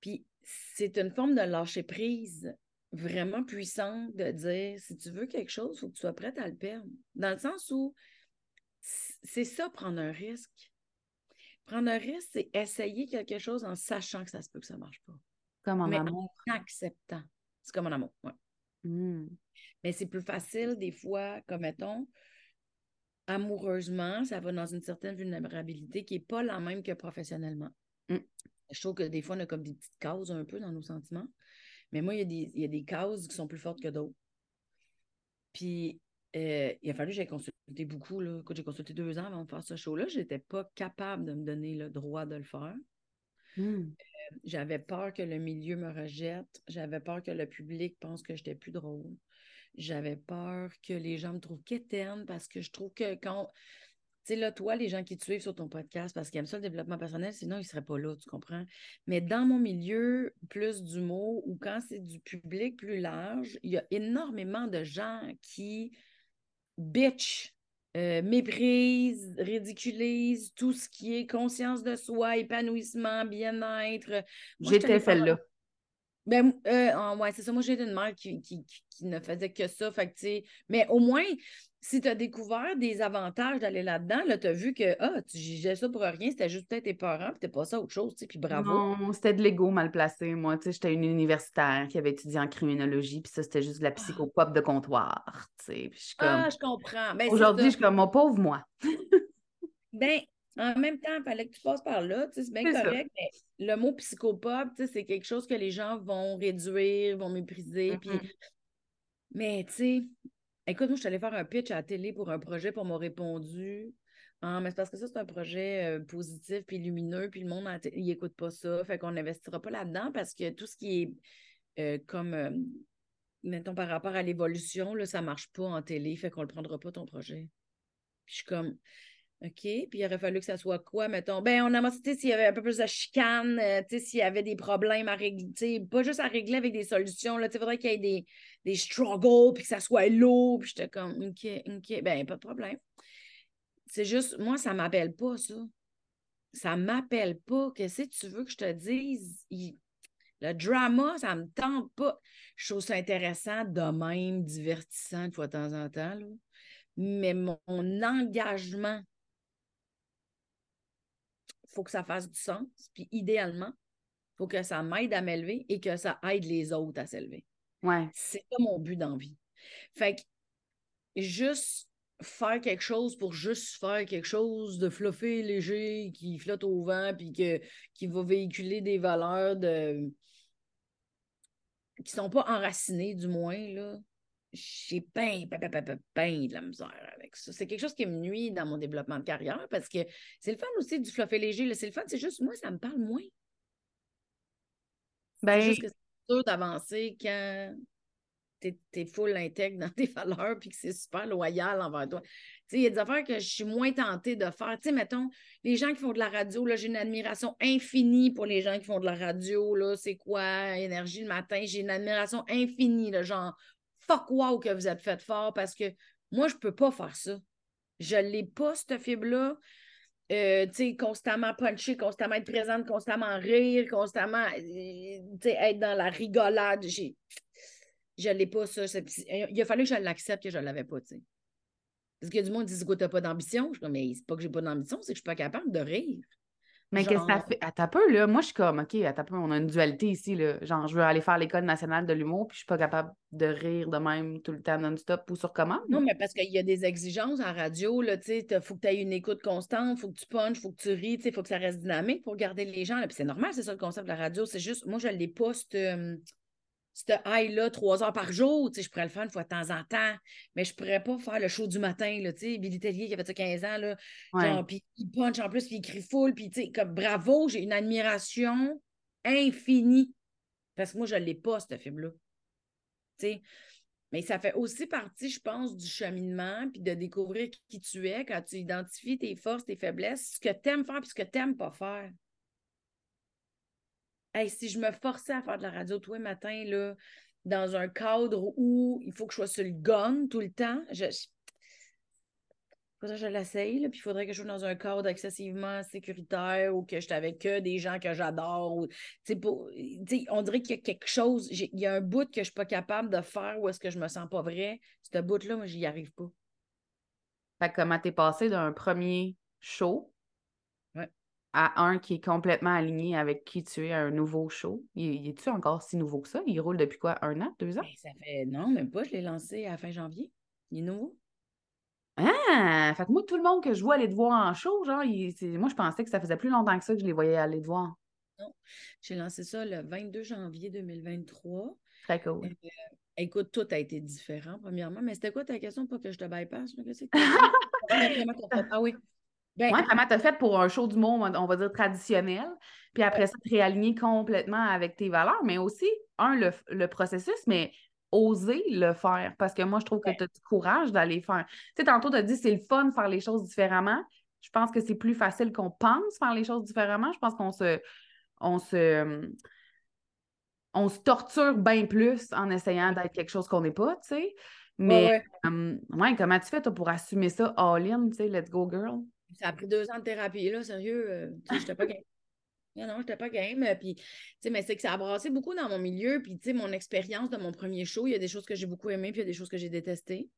Puis c'est une forme de lâcher prise vraiment puissant de dire si tu veux quelque chose, il faut que tu sois prête à le perdre. Dans le sens où c'est ça, prendre un risque. Prendre un risque, c'est essayer quelque chose en sachant que ça se peut que ça ne marche pas. Comme en amour. En acceptant. C'est comme en amour, oui. Hmm. Mais c'est plus facile des fois, comme mettons, amoureusement, ça va dans une certaine vulnérabilité qui n'est pas la même que professionnellement. Hmm. Je trouve que des fois, on a comme des petites causes un peu dans nos sentiments. Mais moi, il y a des, il y a des causes qui sont plus fortes que d'autres. Puis, euh, il a fallu que j'ai consulté beaucoup. Là. Quand j'ai consulté deux ans avant de faire ce show-là, je n'étais pas capable de me donner le droit de le faire. Hmm. Euh, j'avais peur que le milieu me rejette. J'avais peur que le public pense que j'étais plus drôle. J'avais peur que les gens me trouvent quétaine parce que je trouve que quand Tu sais, là, toi, les gens qui te suivent sur ton podcast parce qu'ils aiment ça le développement personnel, sinon, ils ne seraient pas là, tu comprends? Mais dans mon milieu, plus d'humour ou quand c'est du public plus large, il y a énormément de gens qui bitch, euh, méprisent, ridiculisent tout ce qui est conscience de soi, épanouissement, bien-être. J'étais celle-là. Ben, euh, ouais, c'est ça. Moi, j'ai une mère qui, qui, qui, ne faisait que ça. Fait que, mais au moins, si tu as découvert des avantages d'aller là-dedans, là, tu as vu que ah, tu jugeais ça pour rien, c'était juste peut-être tes parents, puis t'es pas ça autre chose, puis bravo. Non, c'était de l'ego mal placé. Moi, tu sais, j'étais une universitaire qui avait étudié en criminologie, puis ça, c'était juste de la ah. psychopop de comptoir, tu sais. Ah, je comprends. Ben, aujourd'hui, je suis comme, mon pauvre moi. ben, en même temps, il fallait que tu passes par là, c'est bien correct, mais le mot psychopop, c'est quelque chose que les gens vont réduire, vont mépriser, puis... Mais, tu sais, Écoute, moi, je suis allée faire un pitch à la télé pour un projet, pour m'ont répondu. Ah, mais c'est parce que ça, c'est un projet euh, positif puis lumineux, puis le monde, il n'écoute pas ça. Fait qu'on n'investira pas là-dedans parce que tout ce qui est euh, comme, euh, mettons, par rapport à l'évolution, là, ça ne marche pas en télé, fait qu'on ne le prendra pas ton projet. Puis je suis comme, OK, puis il aurait fallu que ça soit quoi, mettons? Ben, on a sais, s'il y avait un peu plus de chicane, euh, sais, s'il y avait des problèmes à régler, pas juste à régler avec des solutions, là, il faudrait qu'il y ait des, des struggles, puis que ça soit lourd, puis j'étais comme, OK, OK, ben, pas de problème. C'est juste, moi, ça m'appelle pas, ça. Ça m'appelle pas. Qu'est-ce que tu veux que je te dise? Le drama, ça me tente pas. Je trouve ça intéressant, de même, divertissant de fois de temps en temps, là. Mais mon engagement faut que ça fasse du sens. Puis idéalement, il faut que ça m'aide à m'élever et que ça aide les autres à s'élever. Ouais. C'est ça mon but d'envie. Fait que juste faire quelque chose pour juste faire quelque chose de fluffé, léger, qui flotte au vent, puis que, qui va véhiculer des valeurs de qui sont pas enracinées, du moins, là j'ai peint, peint, peint, peint, de la misère avec ça. C'est quelque chose qui me nuit dans mon développement de carrière parce que c'est le fun aussi du fluffé léger. C'est le fun, c'est juste moi, ça me parle moins. Ben... C'est juste que c'est dur d'avancer quand tu es, full intègre dans tes valeurs puis que c'est super loyal envers toi. Il y a des affaires que je suis moins tentée de faire. Tu sais, mettons, les gens qui font de la radio, j'ai une admiration infinie pour les gens qui font de la radio. C'est quoi, énergie le matin? J'ai une admiration infinie, là, genre, fuck wow que vous êtes fait fort parce que moi, je ne peux pas faire ça. Je ne l'ai pas, cette fibre-là. Euh, constamment puncher, constamment être présente, constamment rire, constamment euh, être dans la rigolade. Je ne l'ai pas, ça. Il a fallu que je l'accepte que je ne l'avais pas. Parce que du monde dit tu n'as pas d'ambition? Je dis, mais c'est pas que j'ai pas d'ambition, c'est que je suis pas capable de rire. Mais qu'est-ce que ça fait? À ta peu, là, moi, je suis comme, OK, à ta peu, on a une dualité ici, là. Genre, je veux aller faire l'École nationale de l'humour, puis je suis pas capable de rire de même tout le temps non-stop ou sur commande. Non, mais parce qu'il y a des exigences en radio, là, tu sais, il faut que tu aies une écoute constante, il faut que tu punches, il faut que tu ris, tu sais, il faut que ça reste dynamique pour garder les gens. Puis c'est normal, c'est ça le concept de la radio. C'est juste, moi, je les poste ce high-là trois heures par jour, tu sais, je pourrais le faire une fois de temps en temps, mais je pourrais pas faire le show du matin, là, tu sais, Billy Tellier qui avait ça 15 ans, là, genre, puis il punch en plus, puis il crie full, puis tu sais, comme bravo, j'ai une admiration infinie, parce que moi, je l'ai pas, ce film-là, tu sais, mais ça fait aussi partie, je pense, du cheminement, puis de découvrir qui tu es quand tu identifies tes forces, tes faiblesses, ce que tu aimes faire, puis ce que tu n'aimes pas faire si je me forçais à faire de la radio tous les matins, là, dans un cadre où il faut que je sois sur le gun tout le temps, je, faudrait que je l'essaye, puis il faudrait que je sois dans un cadre excessivement sécuritaire ou que je avec que des gens que j'adore. on dirait qu'il y a quelque chose, il y a un bout que je ne suis pas capable de faire ou est-ce que je me sens pas vrai. Ce bout-là, moi, j'y arrive pas. Comment t'es passé d'un premier show à un qui est complètement aligné avec qui tu es à un nouveau show. Il, est-tu encore si nouveau que ça? Il roule depuis quoi? Un an? Deux ans? Ben, ça fait. Non, même pas. Je l'ai lancé à fin janvier. Il est nouveau. Ah! Fait que moi, tout le monde que je vois aller te voir en show, genre, moi, je pensais que ça faisait plus longtemps que ça que je les voyais aller te voir. Non. J'ai lancé ça le 22 janvier 2023. Très cool. Euh, écoute, tout a été différent, premièrement. Mais c'était quoi ta question pour que je te bypass? ah oui. Ben, comment tu as fait pour un show du monde, on va dire traditionnel, puis après ça, te réaligner complètement avec tes valeurs, mais aussi, un, le, processus, mais oser le faire parce que moi, je trouve que tu as du courage d'aller faire. Tu sais, tantôt, tu as dit c'est le fun de faire les choses différemment. Je pense que c'est plus facile qu'on pense faire les choses différemment. Je pense qu'on se. On se on se torture bien plus en essayant d'être quelque chose qu'on n'est pas, tu sais. Mais ouais, comment tu fais toi, pour assumer ça all-in, tu sais, let's go girl? Ça a pris deux ans de thérapie, là, sérieux. Euh, je n'étais pas game. [LAUGHS] Non, non, j'étais pas game. Puis, mais c'est que ça a brassé beaucoup dans mon milieu. Puis, tu sais, mon expérience de mon premier show, il y a des choses que j'ai beaucoup aimées, puis il y a des choses que j'ai détestées.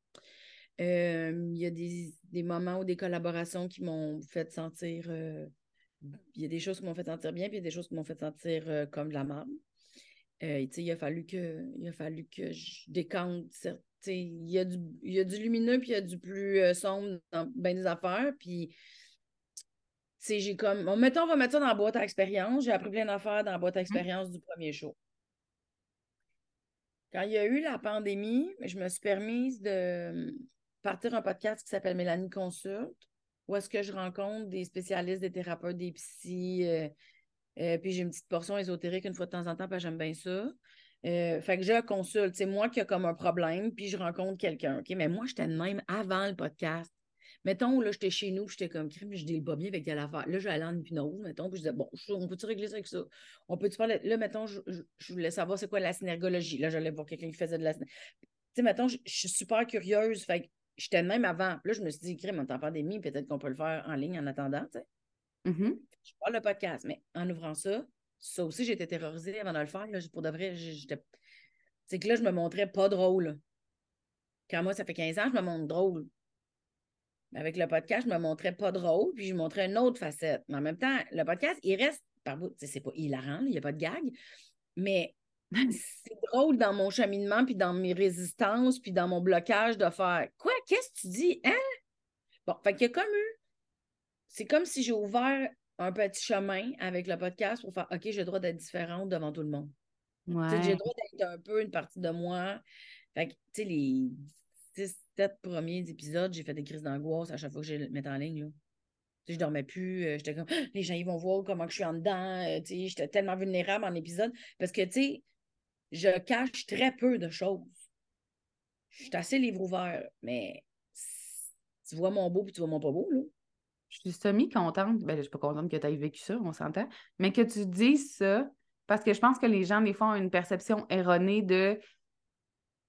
Euh, il y a des, moments ou des collaborations qui m'ont fait sentir. Euh, il y a des choses qui m'ont fait sentir bien, puis il y a des choses qui m'ont fait sentir comme de la merde. il a fallu que il a fallu que je décante il y, a du, y a du lumineux puis il y a du plus euh, sombre dans bien des affaires. Puis, j'ai comme. mettons, on va mettre ça dans la boîte à expérience. J'ai appris plein d'affaires dans la boîte à mmh. expérience du premier show. Quand il y a eu la pandémie, je me suis permise de partir un podcast qui s'appelle Mélanie Consulte, où est-ce que je rencontre des spécialistes, des thérapeutes, des psys. Euh, euh, puis j'ai une petite portion ésotérique une fois de temps en temps, parce que j'aime bien ça. Euh, fait que je consulte. C'est moi qui a comme un problème, puis je rencontre quelqu'un. OK? Mais moi, j'étais de même avant le podcast. Mettons, là, j'étais chez nous, j'étais comme crime, je dis pas bien avec telle affaire. Là, je vais aller en hypnose, mettons, puis je disais, bon, on peut-tu régler ça avec ça? On peut-tu parler. Là, mettons, je, voulais savoir c'est quoi la synergologie. Là, j'allais voir quelqu'un qui faisait de la. Tu sais, mettons, je, suis super curieuse. Fait que j'étais de même avant. Là, je me suis dit, crime, on est en pandémie, peut-être qu'on peut le faire en ligne en attendant, tu sais. Mm-hmm. Je parle le podcast, mais en ouvrant ça, ça aussi, j'étais terrorisée avant de le faire. Là, pour de vrai, j'étais. C'est que là, je me montrais pas drôle. Quand moi, ça fait 15 ans, je me montre drôle. Mais avec le podcast, je me montrais pas drôle, puis je montrais une autre facette. Mais en même temps, le podcast, il reste par bout. C'est pas hilarant, il n'y a pas de gag, mais [LAUGHS] c'est drôle dans mon cheminement, puis dans mes résistances, puis dans mon blocage de faire Quoi, qu'est-ce que tu dis? Hein? Bon, fait qu'il y a comme eu. C'est comme si j'ai ouvert un petit chemin avec le podcast pour faire OK, j'ai le droit d'être différente devant tout le monde. J'ai le droit d'être un peu une partie de moi. Fait que, tu sais, les 6, 7 premiers épisodes, j'ai fait des crises d'angoisse à chaque fois que je le mettais en ligne. Là. Tu sais, je dormais plus. Euh, j'étais comme, [GASPS] les gens, ils vont voir comment je suis en dedans. Euh, tu sais, j'étais tellement vulnérable en épisode. Parce que, tu sais, je cache très peu de choses. Je suis assez livre ouvert, mais tu vois mon beau puis tu vois mon pas beau, là. Je suis semi-contente. Ben, je suis pas contente que tu aies vécu ça, on s'entend. Mais que tu dises ça, parce que je pense que les gens, des fois, ont une perception erronée de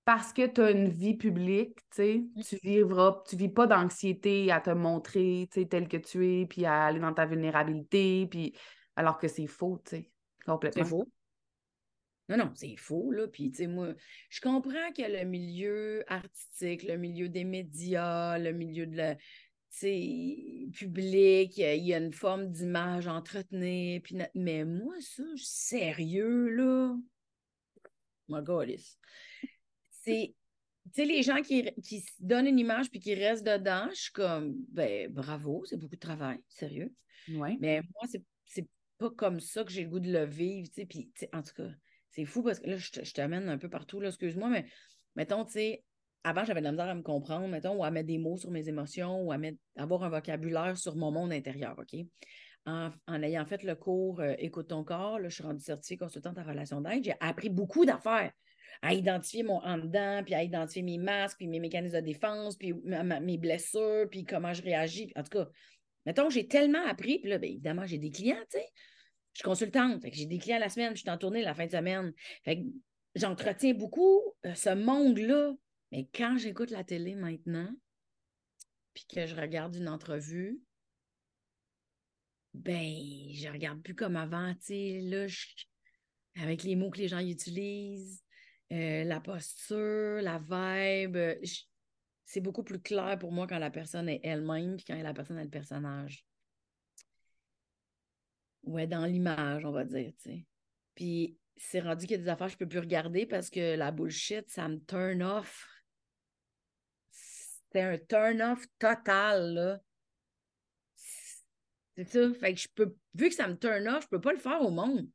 parce que tu as une vie publique, tu mmh. tu vivras, tu vis pas d'anxiété à te montrer, tel que tu es, puis à aller dans ta vulnérabilité, puis alors que c'est faux, tu sais, complètement. C'est faux. Non, non, c'est faux, là. Puis, tu sais, moi, je comprends que le milieu artistique, le milieu des médias, le milieu de la, public, il y a une forme d'image entretenue. Puis Mais moi, ça, sérieux, là. My God, c'est. Tu sais, les gens qui, qui se donnent une image puis qui restent dedans, je suis comme, ben bravo, c'est beaucoup de travail, sérieux. Ouais. Mais moi, c'est pas comme ça que j'ai le goût de le vivre, tu sais. Puis, en tout cas, c'est fou parce que là, je, je t'amène un peu partout, là, excuse-moi, mais mettons, tu sais, avant, j'avais de la misère à me comprendre, mettons, ou à mettre des mots sur mes émotions, ou à avoir un vocabulaire sur mon monde intérieur, OK? En, ayant fait le cours euh, Écoute ton corps, je suis rendue certifiée consultante en relation d'aide, j'ai appris beaucoup d'affaires à identifier mon en dedans, puis à identifier mes masques, puis mes mécanismes de défense, puis mes blessures, puis comment je réagis. En tout cas, mettons, j'ai tellement appris, puis là, bien, évidemment, j'ai des clients, tu sais. Je suis consultante, j'ai des clients la semaine, je suis en tournée la fin de semaine. Fait j'entretiens beaucoup euh, ce monde-là mais quand j'écoute la télé maintenant, puis que je regarde une entrevue, ben, je regarde plus comme avant, tu sais, avec les mots que les gens utilisent, euh, la posture, la vibe, c'est beaucoup plus clair pour moi quand la personne est elle-même, puis quand la personne est le personnage. Ouais, dans l'image, on va dire, tu sais. Puis c'est rendu qu'il y a des affaires que je peux plus regarder parce que la bullshit, ça me turn off un turn-off total, là. C'est ça. Fait que je peux, vu que ça me turn off, je peux pas le faire au monde.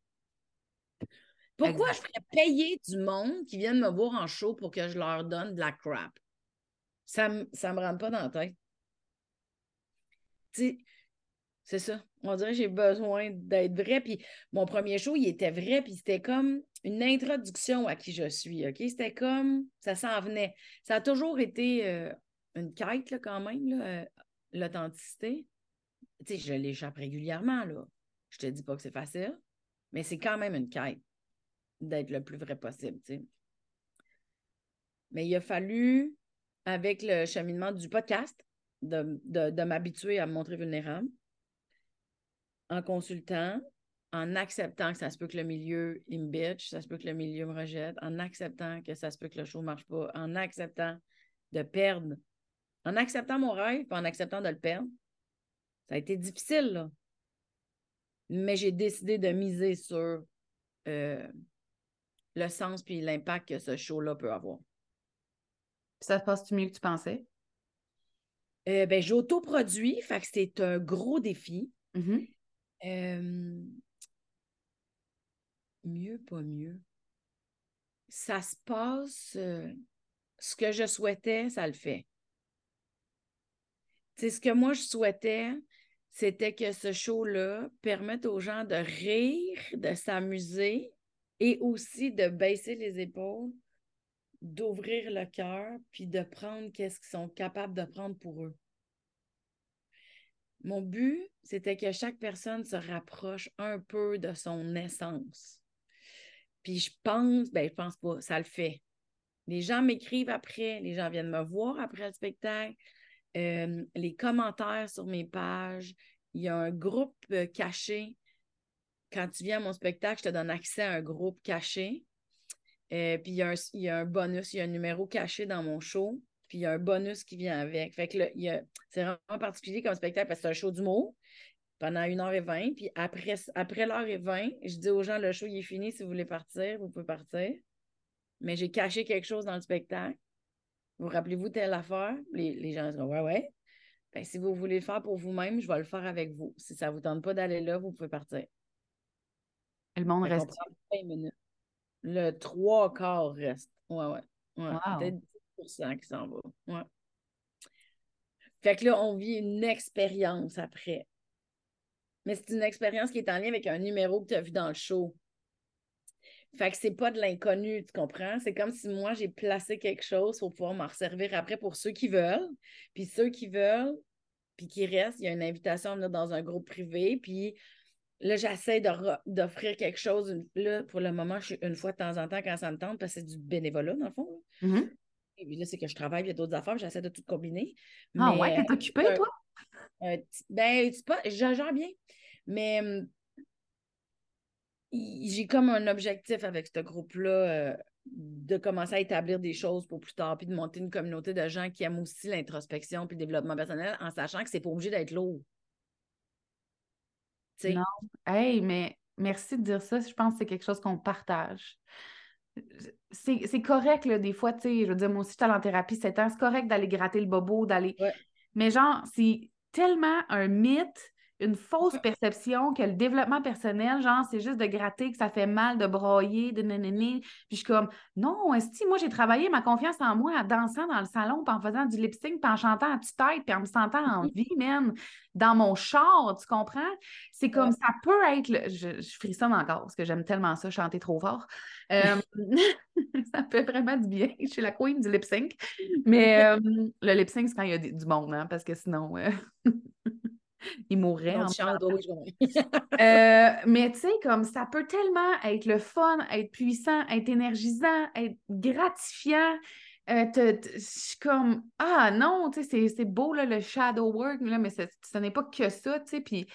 Pourquoi je ferais payer du monde qui viennent me voir en show pour que je leur donne de la crap? Ça me, ça me rentre pas dans la tête. c'est ça. On dirait que j'ai besoin d'être vrai. Puis mon premier show, il était vrai, puis c'était comme une introduction à qui je suis. OK? C'était comme ça s'en venait. Ça a toujours été euh, une quête, là, quand même, euh, l'authenticité. Tu sais, je l'échappe régulièrement, là. Je te dis pas que c'est facile, mais c'est quand même une quête d'être le plus vrai possible, tu sais. Mais il a fallu, avec le cheminement du podcast, de, m'habituer à me montrer vulnérable en consultant, en acceptant que ça se peut que le milieu il me bitch, ça se peut que le milieu me rejette, en acceptant que ça se peut que le show ne marche pas, en acceptant de perdre, en acceptant mon rêve, puis en acceptant de le perdre. Ça a été difficile, là. Mais j'ai décidé de miser sur euh, le sens puis l'impact que ce show-là peut avoir. ça se passe-tu mieux que tu pensais? Euh, ben, j'autoproduis, fait que c'est un gros défi. Mm-hmm. Euh, mieux, pas mieux. Ça se passe, euh, ce que je souhaitais, ça le fait. C'est ce que moi je souhaitais, c'était que ce show-là permette aux gens de rire, de s'amuser et aussi de baisser les épaules d'ouvrir le cœur puis de prendre qu'est-ce qu'ils sont capables de prendre pour eux. Mon but, c'était que chaque personne se rapproche un peu de son essence. Puis je pense, ben je pense pas, ça le fait. Les gens m'écrivent après, les gens viennent me voir après le spectacle, euh, les commentaires sur mes pages. Il y a un groupe euh, caché. Quand tu viens à mon spectacle, je te donne accès à un groupe caché. Euh, puis il y, a un, bonus, il y a un numéro caché dans mon show, puis il y a un bonus qui vient avec. Fait que c'est vraiment particulier comme spectacle parce que c'est un show d'humour pendant 1h20. Puis après, après l'heure et 20, je dis aux gens le show il est fini. Si vous voulez partir, vous pouvez partir. Mais j'ai caché quelque chose dans le spectacle. Vous rappelez-vous telle affaire? Les, gens disent Ouais, ouais. Ben, si vous voulez le faire pour vous-même, je vais le faire avec vous. Si ça ne vous tente pas d'aller là, vous pouvez partir. le monde reste. Le trois quarts reste. Ouais, ouais. Peut-être 10 qui s'en va. Ouais. Fait que là, on vit une expérience après. Mais c'est une expérience qui est en lien avec un numéro que tu as vu dans le show. Fait que c'est pas de l'inconnu, tu comprends? C'est comme si moi, j'ai placé quelque chose pour pouvoir m'en servir après pour ceux qui veulent. Puis ceux qui veulent, puis qui restent, il y a une invitation à dans un groupe privé. Puis Là, j'essaie d'offrir quelque chose. Là, pour le moment, je suis une fois de temps en temps quand ça me tente, parce que c'est du bénévolat, dans le fond. Mm-hmm. Et puis là, c'est que je travaille, il y a d'autres affaires, j'essaie de tout combiner. Ah ouais, t'es occupée, toi? ben, c'est pas, je bien. Mais hum, j'ai comme un objectif avec ce groupe-là euh, de commencer à établir des choses pour plus tard, puis de monter une communauté de gens qui aiment aussi l'introspection puis le développement personnel en sachant que c'est pas obligé d'être lourd. Non. Hey, mais merci de dire ça. Je pense que c'est quelque chose qu'on partage. C'est correct, là, des fois, tu sais, je veux dire, moi aussi, je suis en thérapie 7 ans, c'est correct d'aller gratter le bobo, d'aller. Mais genre, c'est tellement un mythe une fausse perception que le développement personnel, genre, c'est juste de gratter, que ça fait mal, de broyer, de nénéné. Puis je suis comme, non, si moi, j'ai travaillé ma confiance en moi en dansant dans le salon, puis en faisant du lip sync, puis en chantant à tue-tête, puis en me sentant en vie, même, dans mon char, tu comprends? C'est comme, ça peut être, je, je, frissonne encore, parce que j'aime tellement ça, chanter trop fort. Euh, [LAUGHS] [LAUGHS] ça fait vraiment du bien. Je suis la queen du lip sync. Mais [LAUGHS] euh, le lip sync, c'est quand il y a du monde, hein, parce que sinon... Euh, il mourrait. En [LAUGHS] euh, mais tu sais, comme ça peut tellement être le fun, être puissant, être énergisant, être gratifiant. Euh, je suis comme Ah non, tu sais, c'est beau là, le shadow work, là, mais ce n'est pas que ça, tu sais. Puis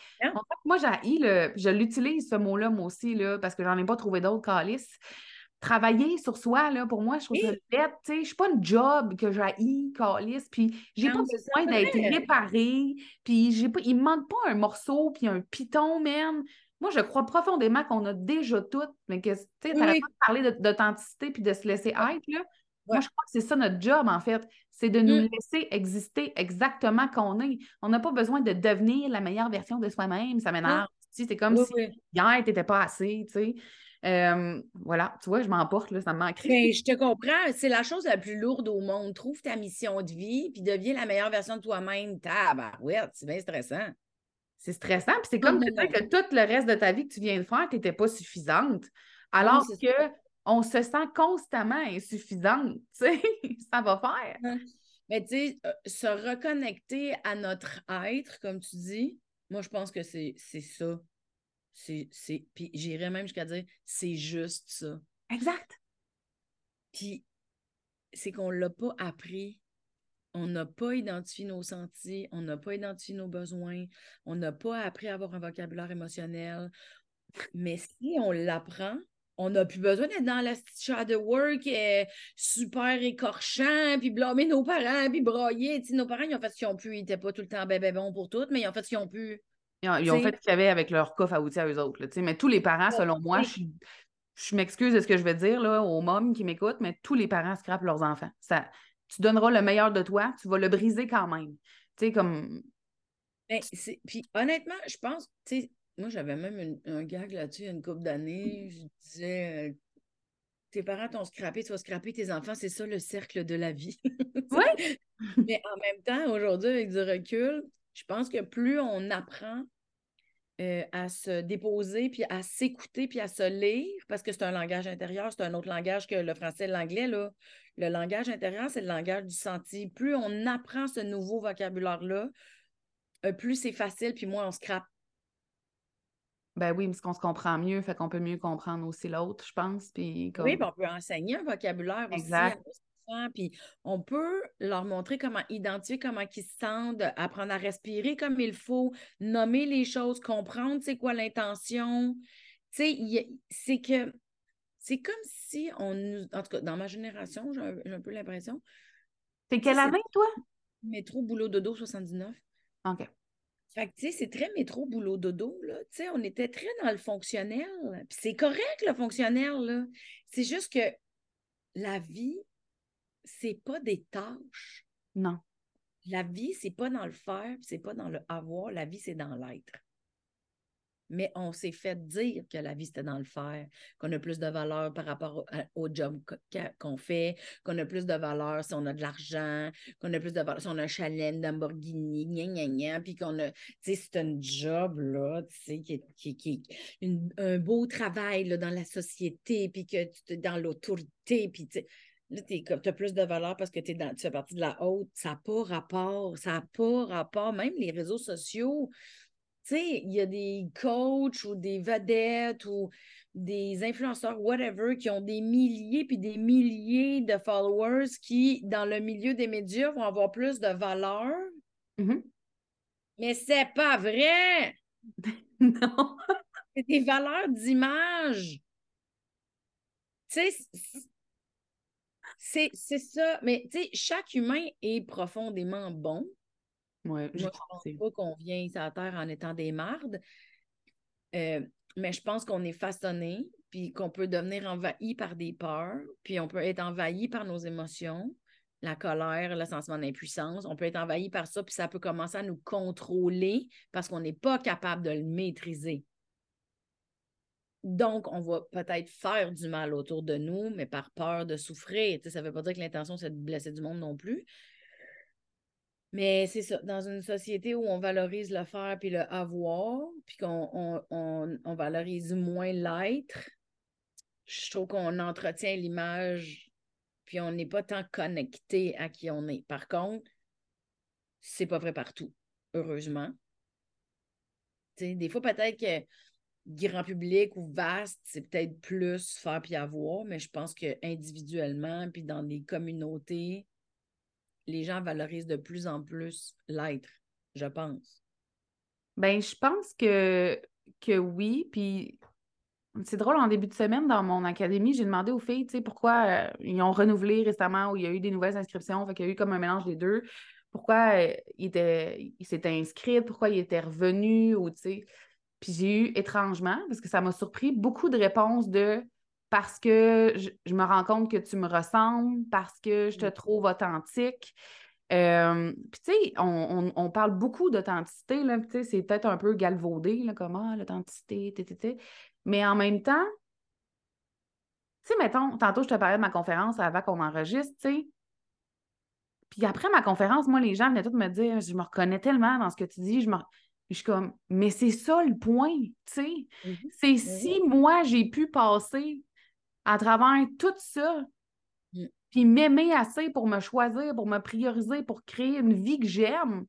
moi, j'ai le. Je l'utilise ce mot-là, moi aussi, là, parce que j'en ai pas trouvé d'autres calices travailler sur soi, là, pour moi, je trouve ça bête. Je ne suis pas une job que j'ai calice, puis j'ai pas besoin d'être réparée, puis j'ai pas, il me manque pas un morceau, puis un piton, même. Moi, je crois profondément qu'on a déjà tout, mais que, tu sais, pas de parler d'authenticité puis de se laisser être, là. Moi, je crois que c'est ça notre job, en fait. C'est de nous mmh. laisser exister exactement qu'on est. On n'a pas besoin de devenir la meilleure version de soi-même. Ça m'énerve. C'est comme si hier, tu n'étais pas assez, tu sais. Euh, voilà, tu vois, je m'emporte, là, ça me manquerait. Ben, je te comprends. C'est la chose la plus lourde au monde. Trouve ta mission de vie, puis deviens la meilleure version de toi-même. Tabarouette, c'est bien stressant. C'est stressant. Puis c'est comme de dire que tout le reste de ta vie que tu viens de faire, tu n'étais pas suffisante. Alors que on se sent constamment insuffisante. Tu sais, [LAUGHS] ça va faire. Mais tu sais, euh, se reconnecter à notre être, comme tu dis, moi, je pense que c'est ça. C'est, puis j'irais même jusqu'à dire, c'est juste ça. Exact. Puis c'est qu'on ne l'a pas appris. On n'a pas identifié nos sentis, on n'a pas identifié nos besoins, on n'a pas appris à avoir un vocabulaire émotionnel. Mais si on l'apprend, on n'a plus besoin d'être dans la de work euh, super écorchant, puis blâmer nos parents, puis broyer. nos parents, ils ont fait ce qu'ils ont pu. Ils n'étaient pas tout le temps bébé bon pour tout, mais ils ont fait ce qu'ils ont pu. Ils ont, fait ce qu'ils avaient avec leur coffre à outils à eux autres. mais tous les parents, selon moi, je, je m'excuse de ce que je vais dire là, aux mômes qui m'écoutent, mais tous les parents scrapent leurs enfants. Ça, tu donneras le meilleur de toi, tu vas le briser quand même. Tu sais, comme. Ben, puis honnêtement, je pense, tu sais, moi, j'avais même un gag là-dessus une couple d'années. Je disais, euh, tes parents t'ont scrappé, tu vas scraper tes enfants, c'est ça le cercle de la vie. [LAUGHS] oui. Mais en même temps, aujourd'hui, avec du recul, je pense que plus on apprend euh, à se déposer, puis à s'écouter, puis à se lire, parce que c'est un langage intérieur, c'est un autre langage que le français et l'anglais. Là. Le langage intérieur, c'est le langage du senti. Plus on apprend ce nouveau vocabulaire-là, euh, plus c'est facile, puis moins on scrape. Ben oui, parce qu'on se comprend mieux, fait qu'on peut mieux comprendre aussi l'autre, je pense. Puis Oui, on peut enseigner un vocabulaire exact. aussi puis on peut leur montrer comment identifier comment ils se sentent, apprendre à respirer comme il faut, nommer les choses, comprendre c'est quoi l'intention. Tu sais, c'est que c'est comme si on nous. En tout cas, dans ma génération, j'ai un, peu l'impression. C'est quelle année, toi? Métro, boulot, dodo, 79. OK. Fait que, tu sais, c'est très métro, boulot, dodo, là. Tu sais, on était très dans le fonctionnel. Puis c'est correct, le fonctionnel, là. C'est juste que la vie, c'est pas des tâches. Non. La vie, c'est pas dans le faire, c'est pas dans le avoir. La vie, c'est dans l'être mais on s'est fait dire que la vie, c'était dans le faire, qu'on a plus de valeur par rapport au, job qu'on fait, qu'on a plus de valeur si on a de l'argent, qu'on a plus de valeur si on a un chalet, Lamborghini, gna, gna, gna, puis qu'on a, tu sais, c'est un job, là, tu sais, qui, qui, qui un beau travail là, dans la société, puis que tu es dans l'autorité, puis tu Là, tu as plus de valeur parce que es dans, tu fais partie de la haute. Ça n'a pas rapport. Ça n'a pas rapport. Même les réseaux sociaux, tu sais, il y a des coachs ou des vedettes ou des influenceurs, whatever, qui ont des milliers puis des milliers de followers qui, dans le milieu des médias, vont avoir plus de valeur. Mm-hmm. Mais c'est pas vrai! [LAUGHS] non! c'est des valeurs d'image. Tu sais, c'est ça. Mais tu sais, chaque humain est profondément bon. Ouais, je ne pense pas qu'on vient sur la Terre en étant des mardes. Euh, mais je pense qu'on est façonné, puis qu'on peut devenir envahi par des peurs, puis on peut être envahi par nos émotions, la colère, le sentiment d'impuissance. On peut être envahi par ça, puis ça peut commencer à nous contrôler parce qu'on n'est pas capable de le maîtriser. Donc, on va peut-être faire du mal autour de nous, mais par peur de souffrir. ça ne veut pas dire que l'intention, c'est de blesser du monde non plus, mais c'est ça, dans une société où on valorise le faire puis le avoir, puis qu'on on, valorise moins l'être, je trouve qu'on entretient l'image, puis on n'est pas tant connecté à qui on est. Par contre, c'est pas vrai partout, heureusement. des fois, peut-être que grand public ou vaste, c'est peut-être plus faire puis avoir, mais je pense que individuellement, puis dans des communautés, les gens valorisent de plus en plus l'être, je pense. Ben, je pense que, que oui. Puis c'est drôle, en début de semaine, dans mon académie, j'ai demandé aux filles, tu sais, pourquoi euh, ils ont renouvelé récemment ou il y a eu des nouvelles inscriptions, fait qu'il y a eu comme un mélange des deux. Pourquoi euh, ils, s'étaient inscrits, pourquoi ils étaient revenus, ou tu sais. Puis j'ai eu étrangement, parce que ça m'a surpris, beaucoup de réponses de parce que je, me rends compte que tu me ressembles, parce que je te trouve authentique. Euh, puis, tu sais, on, parle beaucoup d'authenticité, là, tu sais, c'est peut-être un peu galvaudé, là, comment ah, l'authenticité, mais en même temps, tu sais, mettons, tantôt, je te parlais de ma conférence avant qu'on enregistre, tu sais. Puis après ma conférence, moi, les gens venaient tous me dire, je me reconnais tellement dans ce que tu dis, je me... Je suis comme, mais c'est ça le point, tu sais. Mhm. C'est Mhm. si moi, j'ai pu passer à travers tout ça, Mm. puis m'aimer assez pour me choisir, pour me prioriser, pour créer une vie que j'aime,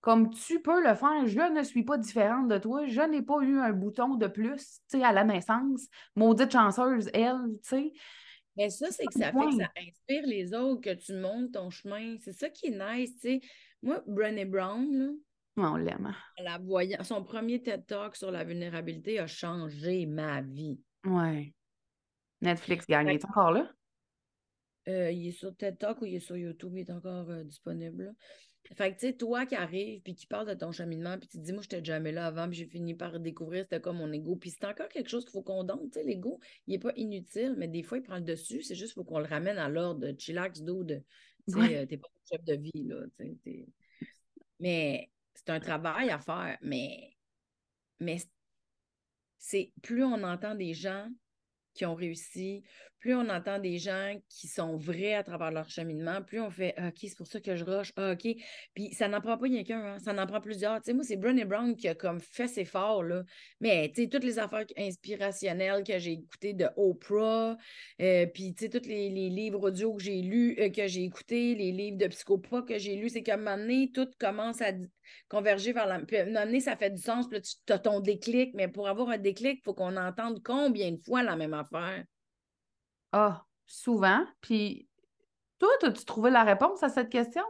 comme tu peux le faire, je ne suis pas différente de toi, je n'ai pas eu un bouton de plus, tu sais, à la naissance. Maudite chanceuse, elle, tu sais. Mais ça, c'est que ça fait que ça inspire les autres, que tu montes ton chemin. C'est ça qui est nice, tu sais. Moi, Brené Brown, là, On l'aime. hein. en la voyant, son premier TED Talk sur la vulnérabilité a changé ma vie. Ouais. Netflix gagne. est encore là? Euh, il est sur TED Talk ou il est sur YouTube, il est encore euh, disponible. là. Fait que, tu sais, toi qui arrives puis qui parles de ton cheminement, puis tu te dis, moi, j'étais jamais là avant, puis j'ai fini par découvrir c'était quoi mon ego. Puis c'est encore quelque chose qu'il faut qu'on donne. Tu sais, l'ego, il n'est pas inutile, mais des fois, il prend le dessus. C'est juste qu'il faut qu'on le ramène à l'ordre. Chillax, dude. Tu sais, Ouais. euh, t'es pas un chef de vie, là. tu sais, t'es- Mais c'est un travail à faire. Mais, mais c'est plus on entend des gens qui ont réussi, plus on entend des gens qui sont vrais à travers leur cheminement, plus on fait Ah, OK, c'est pour ça que je rush. Ah, OK. Puis ça n'en prend pas rien qu'un, hein, ça n'en prend plusieurs. Tu moi, c'est Brené Brown qui a comme fait ses forts. Mais tu toutes les affaires inspirationnelles que j'ai écoutées de Oprah, euh, puis tu sais, tous les, livres audio que j'ai lus, euh, que j'ai écoutés, les livres de psychopathe que j'ai lus, c'est qu'à un moment donné, tout commence à converger vers la. Puis à ça fait du sens, puis tu as ton déclic, mais pour avoir un déclic, il faut qu'on entende combien de fois la même affaire. Ah, souvent. Puis toi, as-tu trouvé la réponse à cette question?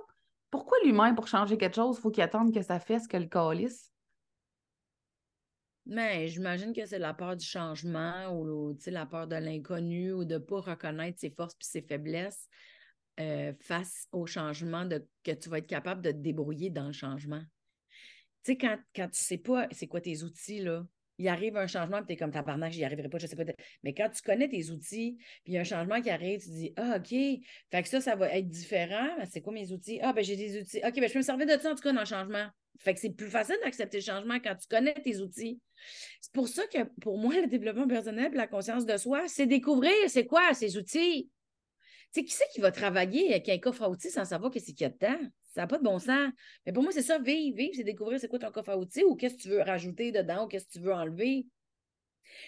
Pourquoi l'humain, pour changer quelque chose, faut qu'il attende que ça fasse que le calice? Mais j'imagine que c'est la peur du changement ou la peur de l'inconnu ou de ne pas reconnaître ses forces et ses faiblesses euh, face au changement, de, que tu vas être capable de te débrouiller dans le changement. Tu sais, quand, quand tu ne sais pas c'est quoi tes outils, là, il arrive un changement, puis tu es comme tabarnak, j'y arriverai pas, je sais pas. Mais quand tu connais tes outils, puis il y a un changement qui arrive, tu dis Ah, OK, fait que ça, ça va être différent. C'est quoi mes outils? Ah, ben j'ai des outils. OK, ben je peux me servir de ça en tout cas dans le changement. Fait que c'est plus facile d'accepter le changement quand tu connais tes outils. C'est pour ça que pour moi, le développement personnel et la conscience de soi, c'est découvrir c'est quoi ces outils. Tu sais, qui c'est qui va travailler avec un coffre à outils sans savoir qu'est-ce qu'il y a dedans? Ça n'a pas de bon sens. Mais pour moi, c'est ça, vivre. Vivre, c'est découvrir c'est quoi ton coffre à outils ou qu'est-ce que tu veux rajouter dedans ou qu'est-ce que tu veux enlever.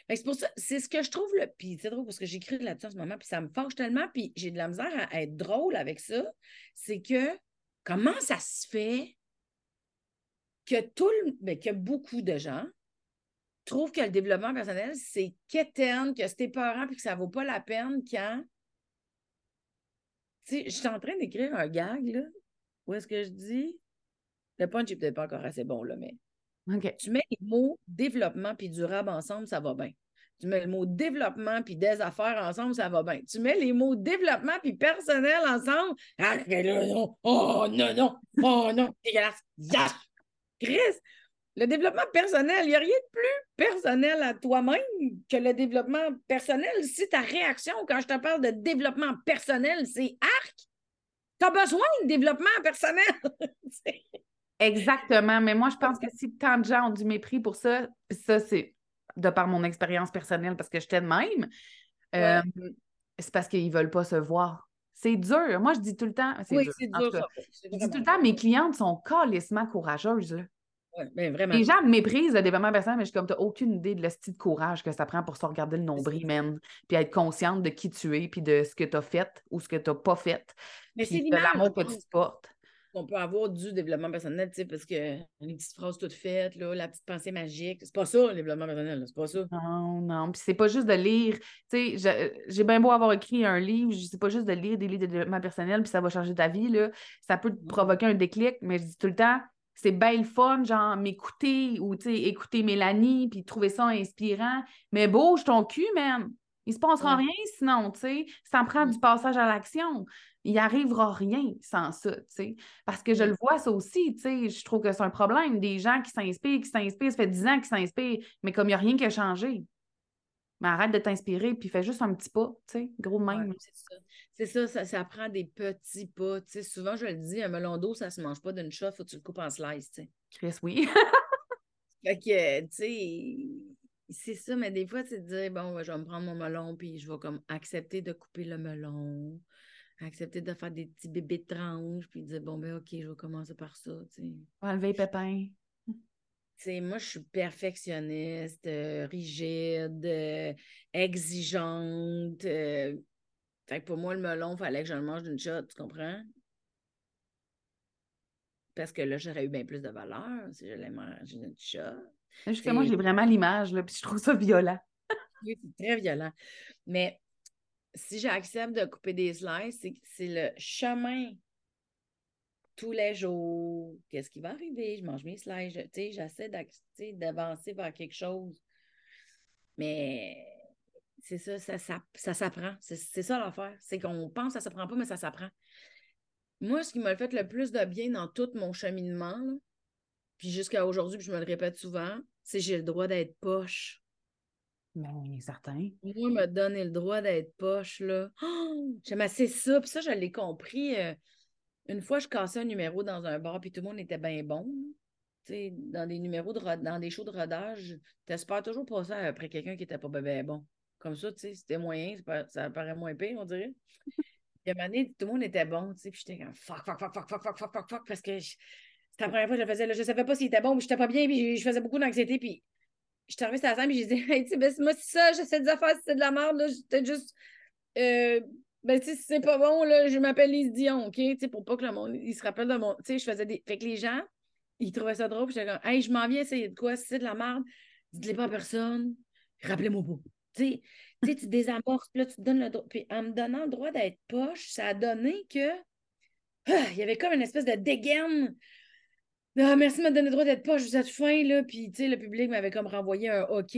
C'est pour ça, c'est ce que je trouve le. Puis c'est drôle parce que j'écris là-dessus en ce moment, puis ça me fâche tellement, puis j'ai de la misère à être drôle avec ça. C'est que comment ça se fait que tout le- ben, que beaucoup de gens trouvent que le développement personnel, c'est quétaine, que c'est épeurant, puis que ça vaut pas la peine quand. Tu sais, je suis en train d'écrire un gag, là. Où est-ce que je dis? Le punch est peut-être pas encore assez bon, là, mais OK. tu mets les mots développement puis durable ensemble, ça va bien. Tu mets le mot développement puis des affaires ensemble, ça va bien. Tu mets les mots développement puis personnel ensemble, ah, là, non. Oh, non, non. Oh, non. Chris, le développement personnel, il n'y a rien de plus personnel à toi-même que le développement personnel. Si ta réaction quand je te parle de développement personnel, c'est arc, tu as besoin de développement personnel. [LAUGHS] Exactement. Mais moi, je pense que si tant de gens ont du mépris pour ça, puis ça, c'est de par mon expérience personnelle, parce que j'étais de même, euh, c'est parce qu'ils ne veulent pas se voir. C'est dur. Moi, je dis tout le temps. C'est oui, dur. dur, ça. Je dis tout le temps, mes clientes sont calissement courageuses. là. Ouais, mais vraiment. Les gens méprisent le développement personnel, mais je suis comme, t'as aucune idée de le style de courage que ça prend pour se regarder le nombril, man. Puis être consciente de qui tu es, puis de ce que tu as fait ou ce que tu n'as pas fait. Mais puis c'est de l'amour que tu portes. qu'on peut avoir du développement personnel, tu sais, parce que les petites phrases toutes faites, là, la petite pensée magique, c'est pas ça, le développement personnel, c'est pas ça. Non, non. Puis c'est pas juste de lire. Tu sais, j'ai bien beau avoir écrit un livre, c'est pas juste de lire des livres de développement personnel, puis ça va changer ta vie, là. Ça peut te provoquer un déclic, mais je dis tout le temps, c'est bien le fun, genre, m'écouter ou, écouter Mélanie, puis trouver ça inspirant. Mais bouge ton cul, man. Il se passera Ouais. rien sinon, tu sais. Ça prend du passage à l'action. Il arrivera rien sans ça, tu sais. Parce que je Mhm. le vois, ça aussi, tu sais. Je trouve que c'est un problème. Des gens qui s'inspirent, qui s'inspirent, ça fait 10 ans qu'ils s'inspirent, mais comme il n'y a rien qui a changé. Mais arrête de t'inspirer, puis fais juste un petit pas, tu sais, gros même. Ouais, c'est ça. C'est ça, ça, ça prend des petits pas. Tu sais, souvent, je le dis, un melon d'eau, ça se mange pas d'une shot, faut que tu le coupes en slice, tu sais. Chris, oui. [LAUGHS] Fait que, tu sais, c'est ça, mais des fois, c'est de dire, bon, je vais me prendre mon melon, puis je vais comme accepter de couper le melon, accepter de faire des petits bébés de tranches, puis dire, bon, ben, OK, je vais commencer par ça, tu sais. Enlever les pépins. Moi, je suis perfectionniste, euh, rigide, euh, exigeante. euh, fait que pour moi, le melon, il fallait que je le mange d'une shot, tu comprends? Parce que là, j'aurais eu bien plus de valeur si je l'ai mangé d'une shot. Justement, j'ai vraiment l'image, puis je trouve ça violent. [LAUGHS] Oui, c'est très violent. Mais si j'accepte de couper des slices, c'est c'est le chemin tous les jours. Qu'est-ce qui va arriver? Je mange mes tu sais, J'essaie d'avancer vers quelque chose. Mais c'est ça, ça, ça, ça s'apprend. C'est ça l'affaire. C'est qu'on pense que ça s'apprend pas, mais ça s'apprend. Moi, ce qui m'a fait le plus de bien dans tout mon cheminement, là, puis jusqu'à aujourd'hui, puis je me le répète souvent, c'est que j'ai le droit d'être poche. Mais certain. Moi, me donner le droit d'être poche, là. Oh, J'aime assez ça. Puis ça, je l'ai compris. euh, une fois, je cassais un numéro dans un bar, puis tout le monde était bien bon. dans des numéros de dans des shows de rodage, t'espères toujours passer après quelqu'un qui était pas bien bon. Comme ça, tu sais, c'était moyen, pas- ça paraît moins pire, on dirait. Puis à un moment donné, tout le monde était bon, tu sais, puis j'étais comme fuck, fuck, fuck, fuck, fuck, fuck, fuck, fuck, fuck, parce que c'était la première fois que je le faisais, là, je savais pas s'il était bon, mais j'étais pas bien, puis je, faisais beaucoup d'anxiété, puis je suis arrivée sur la scène, puis j'ai dit, [LAUGHS] hey, tu sais, moi, c'est ça, j'essaie de faire, si c'est de la merde, là, j'étais juste, euh, ben, tu sais, si c'est pas bon, là, je m'appelle Lise Dion, OK, tu pour pas que le monde, il se rappelle de mon, tu sais, je faisais des, fait que les gens, ils trouvaient ça drôle, puis j'étais comme, hey, je m'en viens essayer de quoi, si c'est de la merde, dites-le pas à personne, rappelez-moi pas, tu sais, tu désamorces, là, tu te donnes le droit, puis en me donnant le droit d'être poche, ça a donné que, ah, il y avait comme une espèce de dégaine, ah, merci de me donner le droit d'être poche, vous êtes fin, là. Puis, tu sais, le public m'avait comme renvoyé un OK.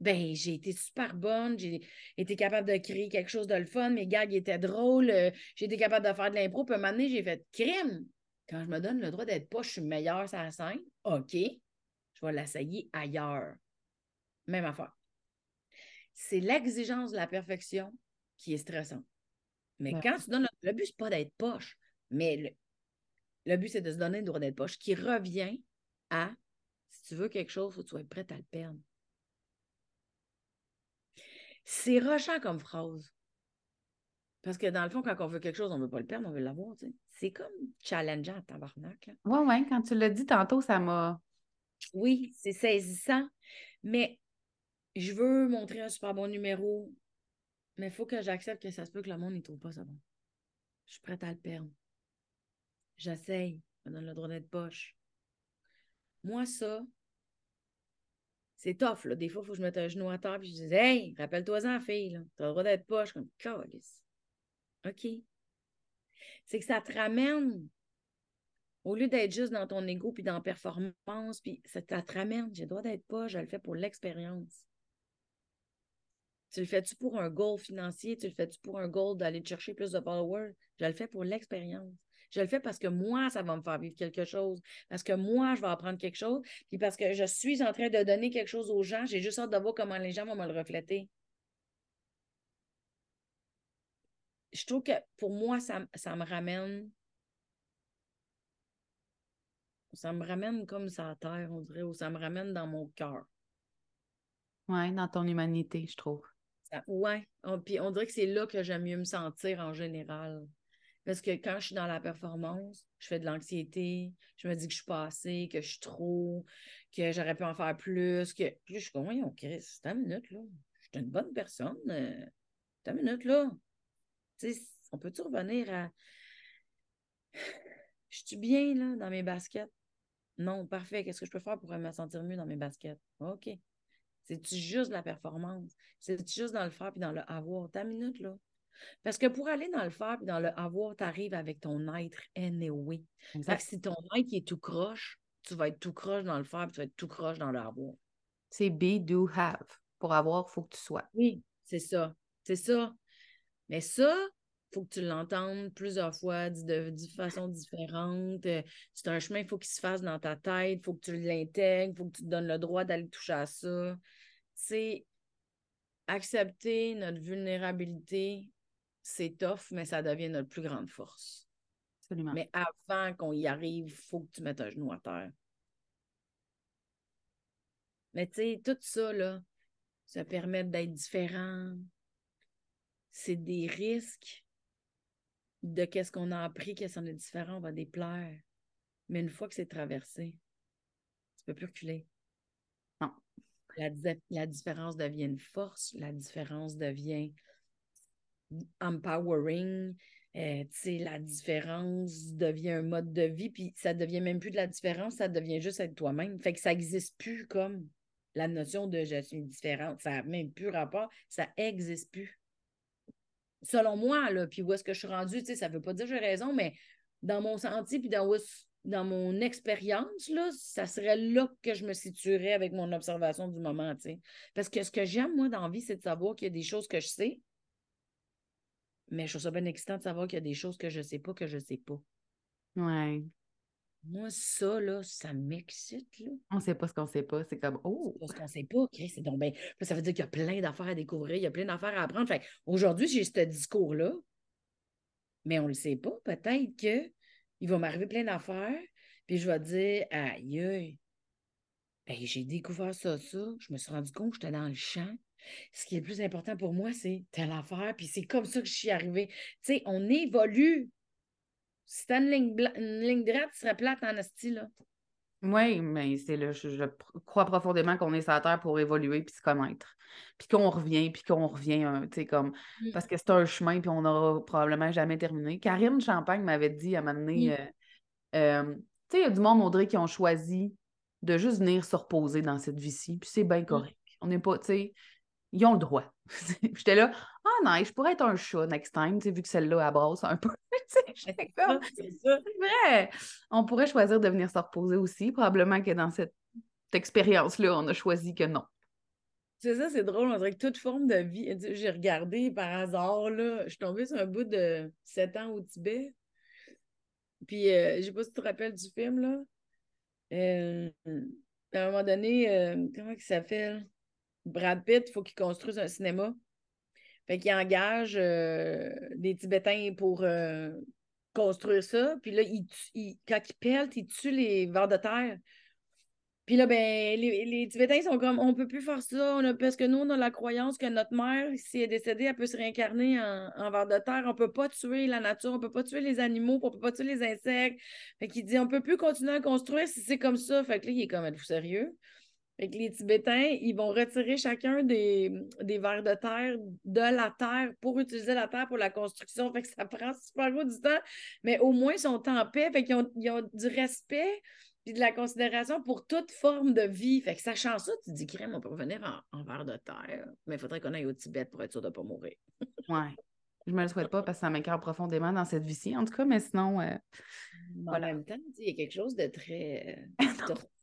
Ben, j'ai été super bonne. J'ai été capable de créer quelque chose de le fun. Mes gags étaient drôles. euh, J'ai été capable de faire de l'impro. Puis, un moment donné, j'ai fait crime. Quand je me donne le droit d'être poche, je suis meilleure sur la scène. OK. Je vais l'essayer ailleurs. Même affaire. C'est l'exigence de la perfection qui est stressante. Mais Ouais. quand tu donnes le, le but, c'est pas d'être poche. Mais le, le but, c'est de se donner le droit d'être poche, qui revient à si tu veux quelque chose, il faut que tu sois prête à le perdre. C'est rochant comme phrase. Parce que dans le fond, quand on veut quelque chose, on ne veut pas le perdre, on veut l'avoir. tu sais. C'est comme challengeant, tabarnak. là. Ouais, ouais, quand tu l'as dit tantôt, ça m'a. Oui, c'est saisissant, mais je veux montrer un super bon numéro, mais il faut que j'accepte que ça se peut que le monde ne trouve pas ça bon. Je suis prête à le perdre. J'essaye, je me donne le droit d'être poche. Moi, ça, c'est tough, là. Des fois, il faut que je mette un genou à terre et je dis Hey, rappelle-toi-en, fille, là. T'as le droit d'être poche. Comme, Calice. OK. C'est que ça te ramène, au lieu d'être juste dans ton ego puis dans performance, puis ça, ça te ramène. J'ai le droit d'être poche, je le fais pour l'expérience. Tu le fais-tu pour un goal financier? Tu le fais-tu pour un goal d'aller chercher plus de followers? Je le fais pour l'expérience. Je le fais parce que moi, ça va me faire vivre quelque chose. Parce que moi, je vais apprendre quelque chose. Puis parce que je suis en train de donner quelque chose aux gens. J'ai juste hâte de voir comment les gens vont me le refléter. Je trouve que pour moi, ça, ça me ramène. Ça me ramène comme ça à terre, on dirait, ou ça me ramène dans mon cœur. Ouais, dans ton humanité, je trouve. On- puis on dirait que c'est là que j'aime mieux me sentir en général. Parce que quand je suis dans la performance, je fais de l'anxiété, je me dis que je suis pas assez, que je suis trop, que j'aurais pu en faire plus, que. Puis je suis comme, voyons, Chris, c'est minute, là. Je suis une bonne personne. euh, C'est une minute, là. Tu sais, on peut-tu revenir à. [SIGHS] Je suis bien, là, dans mes baskets? Non, parfait. Qu'est-ce que je peux faire pour me sentir mieux dans mes baskets? OK. C'est-tu juste de la performance? C'est-tu juste dans le faire puis dans le avoir? Ta minute, là. Parce que pour aller dans le faire puis dans le avoir, tu arrives avec ton être anyway. Fait que si ton être est tout croche, tu vas être tout croche dans le faire puis tu vas être tout croche dans le avoir. C'est be, do, have. Pour avoir, il faut que tu sois. Oui, c'est ça. C'est ça. Mais ça, il faut que tu l'entendes plusieurs fois, de, de façon différente. Euh, C'est un chemin, il faut qu'il se fasse dans ta tête, il faut que tu l'intègres, il faut que tu te donnes le droit d'aller toucher à ça. C'est accepter notre vulnérabilité, c'est tough, mais ça devient notre plus grande force. Absolument. Mais avant qu'on y arrive, il faut que tu mettes un genou à terre. Mais tu sais, tout ça, là, ça permet d'être différent. C'est des risques de qu'est-ce qu'on a appris, qu'est-ce qu'on est différent, on va déplaire. Mais une fois que c'est traversé, tu peux plus reculer. La, la différence devient une force, la différence devient empowering. Euh, la différence devient un mode de vie, puis ça devient même plus de la différence, ça devient juste être toi-même. Fait que ça n'existe plus comme la notion de je suis différente. Ça n'a même plus rapport, ça n'existe plus. Selon moi, là, puis où est-ce que je suis rendue, ça ne veut pas dire que j'ai raison, mais dans mon sentier, puis dans, dans mon expérience, là, ça serait là que je me situerais avec mon observation du moment. Parce que ce que j'aime, moi, dans la vie, c'est de savoir qu'il y a des choses que je sais, mais je trouve ça bien excitant de savoir qu'il y a des choses que je ne sais pas, que je ne sais pas. Ouais. Moi, ça, là, ça m'excite. Là. On ne sait pas ce qu'on ne sait pas. C'est comme Oh! ce qu'on ne sait pas, c'est donc Ça veut dire qu'il y a plein d'affaires à découvrir, il y a plein d'affaires à apprendre. Fait aujourd'hui, j'ai ce discours-là, mais on ne le sait pas. Peut-être qu'il va m'arriver plein d'affaires, puis je vais dire Aïe, aïe, ben, j'ai découvert ça, ça. Je me suis rendu compte que j'étais dans le champ ce qui est le plus important pour moi, c'est telle affaire, puis c'est comme ça que je suis arrivée. Tu sais, on évolue. Si t'as une ligne, une ligne droite, tu serais plate en asti, là. Oui, mais c'est là, je, crois profondément qu'on est sur la Terre pour évoluer puis se connaître. Puis qu'on revient, puis qu'on revient, tu sais, comme. Mm. Parce que c'est un chemin, puis on n'aura probablement jamais terminé. Karine Champagne m'avait dit à un moment donné, euh, euh, tu sais, il y a du monde, Audrey, qui ont choisi de juste venir se reposer dans cette vie-ci, puis c'est bien mm. correct. On n'est pas, tu sais, ils ont le droit. [LAUGHS] J'étais là, ah oh, non, je pourrais être un chat next time, vu que celle-là abrasse un peu. [LAUGHS] c'est vrai. On pourrait choisir de venir se reposer aussi. Probablement que dans cette expérience-là, on a choisi que non. C'est ça, c'est drôle. On dirait que toute forme de vie. J'ai regardé par hasard, là, je suis tombée sur un bout de 7 ans au Tibet. Puis, euh, je sais pas si tu te rappelles du film, là. Euh, à un moment donné, euh, comment il s'appelle? Brad Pitt, il faut qu'il construise un cinéma. Fait qu'il engage euh, des Tibétains pour euh, construire ça. Puis là, il, quand il pèle, il tue les vers de terre. Puis là, ben, les, Tibétains sont comme on peut plus faire ça, parce que nous, on a la croyance que notre mère, si elle est décédée, elle peut se réincarner en, en vers de terre. On peut pas tuer la nature, on peut pas tuer les animaux, on peut pas tuer les insectes. Fait qu'il dit on peut plus continuer à construire si c'est comme ça. Fait que là, il est comme êtes-vous sérieux? Fait les Tibétains, ils vont retirer chacun des, des vers de terre de la terre pour utiliser la terre pour la construction. Fait que ça prend super gros du temps, mais au moins ils sont en paix. Fait qu'ils ont, ils ont du respect et de la considération pour toute forme de vie. Fait que sachant ça, tu te dis, crème, on peut revenir en, en vers de terre, mais il faudrait qu'on aille au Tibet pour être sûr de ne pas mourir. [LAUGHS] ouais. Je me le souhaite pas parce que ça m'écœure profondément dans cette vie-ci, en tout cas, mais sinon. Euh, en même temps, il y a quelque chose de très euh, [LAUGHS]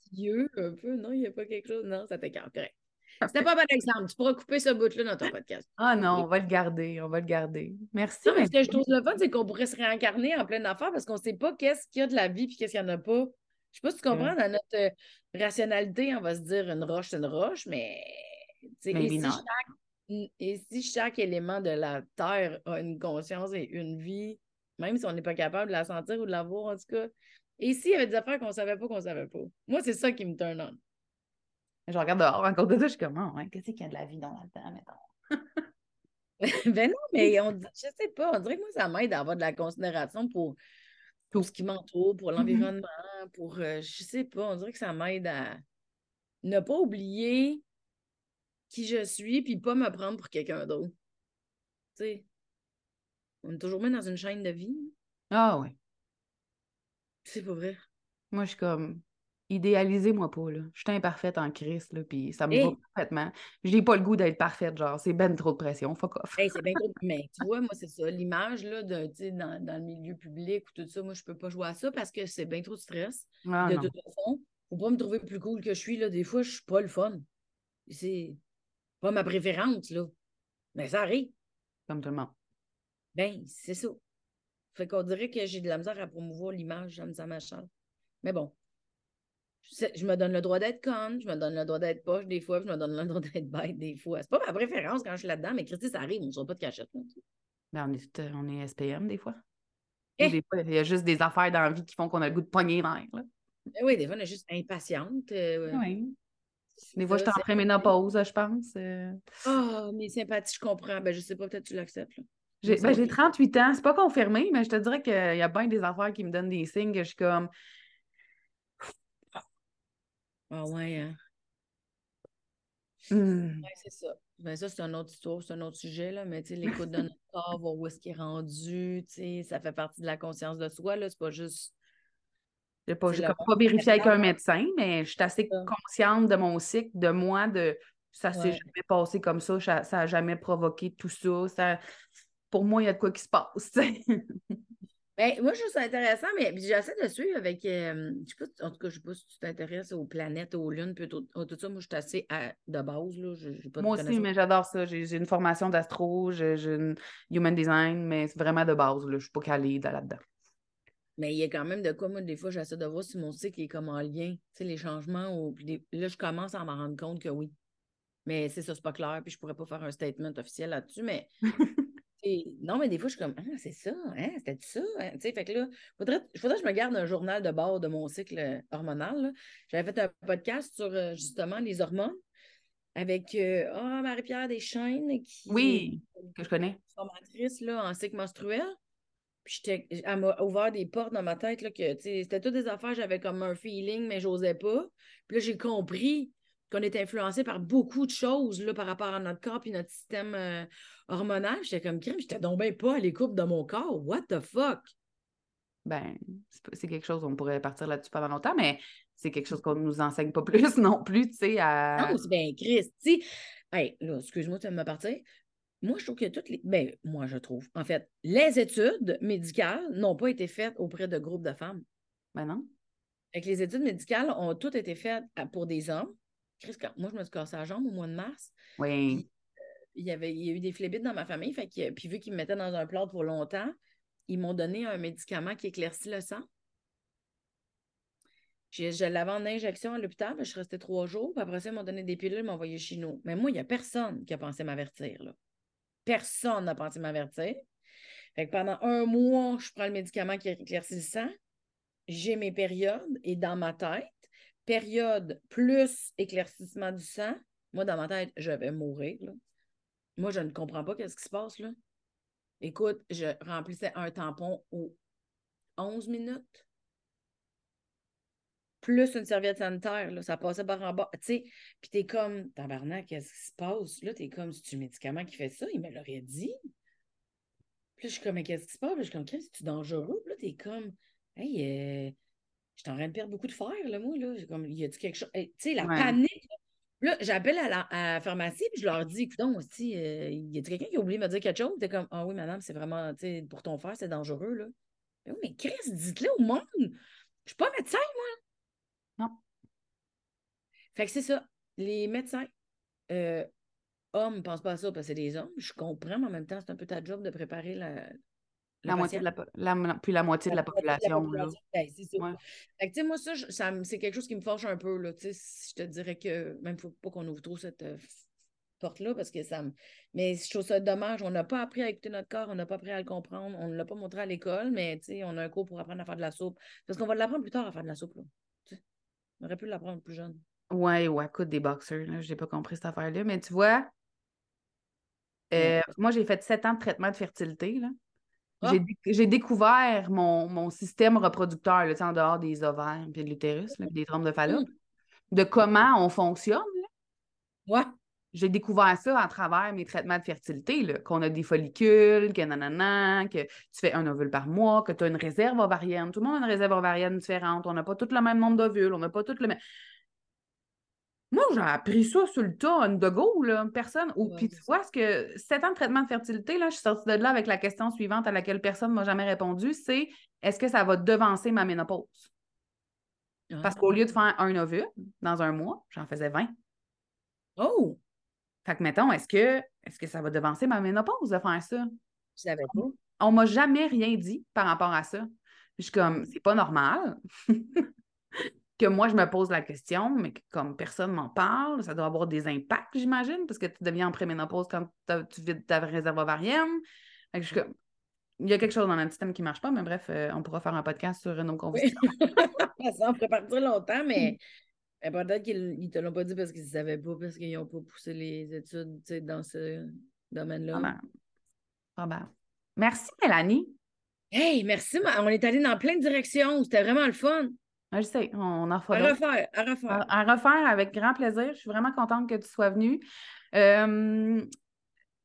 un peu. Non, il n'y a pas quelque chose. Non, ça t'écarte. Correct. C'était pas un bon exemple. Tu pourras couper ce bout-là dans ton podcast. Ah non, on va le garder. On va le garder. Merci. Non, mais ce que je trouve le fun, c'est qu'on pourrait se réincarner en pleine affaire parce qu'on ne sait pas qu'est-ce qu'il y a de la vie et qu'est-ce qu'il n'y en a pas. Je sais pas si tu comprends, dans notre euh, rationalité, on va se dire une roche, c'est une roche, mais. Et si, chaque, et si chaque élément de la Terre a une conscience et une vie, même si on n'est pas capable de la sentir ou de la voir, en tout cas, et ici, il y avait des affaires qu'on ne savait pas qu'on ne savait pas? Moi, c'est ça qui me turn on. Je regarde dehors, encore de ça, je suis comme, oh, qu'est-ce qu'il y a de la vie dans le temps, mettons? [LAUGHS] ben non, mais on, je sais pas, on dirait que moi, ça m'aide à avoir de la considération pour tout ce qui m'entoure, pour mm-hmm. l'environnement, pour, euh, je sais pas, on dirait que ça m'aide à ne pas oublier qui je suis, puis pas me prendre pour quelqu'un d'autre. Tu sais, on est toujours même dans une chaîne de vie. Ah oui. C'est pas vrai. Moi, je suis comme, idéalisez-moi pas, là. Je suis imparfaite en crise, là, puis ça me va parfaitement. Je n'ai pas le goût d'être parfaite, genre, c'est ben trop de pression, fuck off. c'est ben trop [LAUGHS] Mais tu vois, moi, c'est ça, l'image, là, de, dans, dans le milieu public ou tout ça, moi, je peux pas jouer à ça parce que c'est bien trop de stress. Ah, de toute façon, faut pas me trouver plus cool que je suis, là. Des fois, je suis pas le fun. C'est pas ma préférence, là. Mais ça arrive. Comme tout le monde. Ben, c'est ça. Fait qu'on dirait que j'ai de la misère à promouvoir l'image de ma chambre. Mais bon, je, me donne le droit d'être conne, je me donne le droit d'être poche des fois, je me donne le droit d'être bête des fois. C'est pas ma préférence quand je suis là-dedans, mais Christy, ça arrive, on ne sort pas de cachette. Ben, on, est, on est SPM des fois. Eh! Des fois, il y a juste des affaires dans la vie qui font qu'on a le goût de pogner l'air. Ben oui, des fois, on est juste impatiente. Euh, oui. Des fois, je suis en préménopause, je pense. Ah, oh, mes sympathies, je comprends. Ben, je sais pas, peut-être tu l'acceptes. J'ai ben, 38 ans. C'est pas confirmé, mais je te dirais qu'il y a bien des affaires qui me donnent des signes que je suis comme. Ah ouais, hein? Hmm. Ouais, c'est ça. Ben ça, c'est un autre histoire, c'est un autre sujet, là. Mais tu sais, l'écoute de notre corps, voir où est-ce qu'il est rendu, tu sais, ça fait partie de la conscience de soi, là. C'est pas juste. Je n'ai pas, comme pas vérifié avec un médecin, mais je suis assez consciente de mon cycle, de moi, de ça s'est Ouais. jamais passé comme ça, ça n'a jamais provoqué tout ça. ça. Pour moi, il y a de quoi qui se passe. [LAUGHS] Ben, moi, je trouve ça intéressant, mais j'essaie de suivre avec. euh, je sais pas, en tout cas, je sais pas si tu t'intéresses aux planètes, aux lunes, puis tout, tout ça. Moi, je suis assez à- de base, là. Pas de moi aussi, mais j'adore ça. J'ai une formation d'astro, j'ai une human design, mais c'est vraiment de base. Là. Je ne suis pas calée dans- là-dedans. Mais il y a quand même de quoi, moi, des fois, j'essaie de voir si mon cycle est comme en lien. Tu sais, les changements. Ou, puis des- là, je commence à m'en rendre compte que oui. Mais c'est ça, c'est pas clair. Puis je pourrais pas faire un statement officiel là-dessus. Mais [LAUGHS] et- non, mais des fois, je suis comme Ah, c'est ça, hein, c'était ça. hein? Tu sais, fait que là, faudrait, faudrait que je me garde un journal de bord de mon cycle euh, hormonal. J'avais fait un podcast sur euh, justement les hormones avec euh, ah, Marie-Pierre Deschaines qui Oui, que je connais. formatrice là, en cycle menstruel. Puis j'étais- elle m'a ouvert des portes dans ma tête là, que c'était toutes des affaires, j'avais comme un feeling, mais j'osais pas. Puis là, j'ai compris qu'on est influencé par beaucoup de choses là, par rapport à notre corps et notre système euh, hormonal. J'étais comme crime, j'étais donc bien pas à l'écoute de mon corps. What the fuck? Ben, c'est quelque chose, on pourrait partir là-dessus pendant longtemps, mais c'est quelque chose qu'on ne nous enseigne pas [LAUGHS] plus non plus, tu sais, à... Non, c'est bien Christ. Tu hey, là, excuse-moi, tu vas me partir. Moi, je trouve que toutes les. Ben, moi, je trouve. En fait, les études médicales n'ont pas été faites auprès de groupes de femmes. Ben non. Fait que les études médicales ont toutes été faites pour des hommes. Chris, quand- moi, je me suis cassé la jambe au mois de mars. Oui. Il y, avait, il y a eu des phlébites dans ma famille. Fait que, puis vu qu'ils me mettaient dans un plâtre pour longtemps, ils m'ont donné un médicament qui éclaircit le sang. Je, je l'avais en injection à l'hôpital, puis je suis restée trois jours. Puis après ça, ils m'ont donné des pilules, ils m'ont envoyé chez nous. Mais moi, il n'y a personne qui a pensé m'avertir. là. Personne n'a pensé m'avertir. Fait que pendant un mois, je prends le médicament qui éclaircit le sang. J'ai mes périodes et dans ma tête, période plus éclaircissement du sang, moi, dans ma tête, je vais mourir. là. Moi, je ne comprends pas qu'est-ce qui se passe là. Écoute, je remplissais un tampon aux 11 minutes. Plus une serviette sanitaire, là, ça passait par en bas. Tu sais, puis t'es comme, tabarnak, qu'est-ce qui se passe? Là, t'es comme, c'est-tu médicament qui fait ça? Il me l'aurait dit. Puis je suis comme, mais qu'est-ce qui se passe? Je suis comme, Chris, c'est-tu dangereux? Puis là, t'es comme, hey, euh, je suis en train de perdre beaucoup de fer, là, moi, là. Comme, y a-tu quelque chose? Hey, tu sais, la Ouais. panique. là. J'appelle à la, à la pharmacie, puis je leur dis, écoute, aussi, euh, y a-t-il quelqu'un qui a oublié de me dire quelque chose? T'es comme, ah oui, madame, c'est vraiment, tu sais, pour ton fer, c'est dangereux, là. Mais oui, mais Chris, dites-le au monde. Je suis pas médecin, moi. Non. Fait que c'est ça. Les médecins, euh, hommes, ne pensent pas à ça parce que c'est des hommes. Je comprends, mais en même temps, c'est un peu ta job de préparer la, La moitié de la, puis la moitié de la moitié de la population. Ben, c'est ça. Ouais. Fait que, tu sais, moi, ça, je- c'est quelque chose qui me fâche un peu, là. Je te dirais que, même, faut pas qu'on ouvre trop cette euh, porte-là parce que ça me. Mais je trouve ça dommage. On n'a pas appris à écouter notre corps, on n'a pas appris à le comprendre, on ne l'a pas montré à l'école, mais, tu sais, on a un cours pour apprendre à faire de la soupe. Parce qu'on va l'apprendre plus tard à faire de la soupe, là. On aurait pu l'apprendre plus jeune. Ouais, ouais, écoute, des boxers, là, j'ai pas compris cette affaire-là. Mais tu vois, euh, Ouais. moi, j'ai fait sept ans de traitement de fertilité, là. Ah! J'ai dé- J'ai découvert mon, mon système reproducteur, là, en dehors des ovaires, puis de l'utérus, des trompes de Fallope, de comment on fonctionne. Ouais. J'ai découvert ça à travers mes traitements de fertilité, qu'on a des follicules, que nanana, que tu fais un ovule par mois, que tu as une réserve ovarienne. Tout le monde a une réserve ovarienne différente. On n'a pas tous le même nombre d'ovules, on n'a pas tous le même. Moi, j'ai appris ça sur le tas, on the go, là. Personne. Ou, Ouais, puis tu vois, ce que sept ans de traitement de fertilité, là, je suis sortie de là avec la question suivante à laquelle personne ne m'a jamais répondu, c'est est-ce que ça va devancer ma ménopause? Parce Ah. qu'au lieu de faire un ovule dans un mois, j'en faisais 20. Oh! Fait que, mettons, est-ce que, est-ce que ça va devancer ma ménopause de faire ça? Je savais pas. On m'a jamais rien dit par rapport à ça. Je suis comme, c'est pas normal [LAUGHS] que moi, je me pose la question, mais que comme personne m'en parle, ça doit avoir des impacts, j'imagine, parce que tu deviens en préménopause quand tu vides ta réserve ovarienne. Je il y a quelque chose dans notre système qui marche pas, mais bref, euh, on pourra faire un podcast sur nos Oui. convictions. [LAUGHS] ça en ferait partir longtemps, mais mais [LAUGHS] peut-être qu'ils ne te l'ont pas dit parce qu'ils ne savaient pas, parce qu'ils n'ont pas poussé les études dans ce domaine-là. Probable. Probable. Merci, Mélanie. Hey, merci. On est allé dans plein de directions. C'était vraiment le fun. Je sais, on en fera À refaire, à refaire. À, à refaire avec grand plaisir. Je suis vraiment contente que tu sois venue. Euh,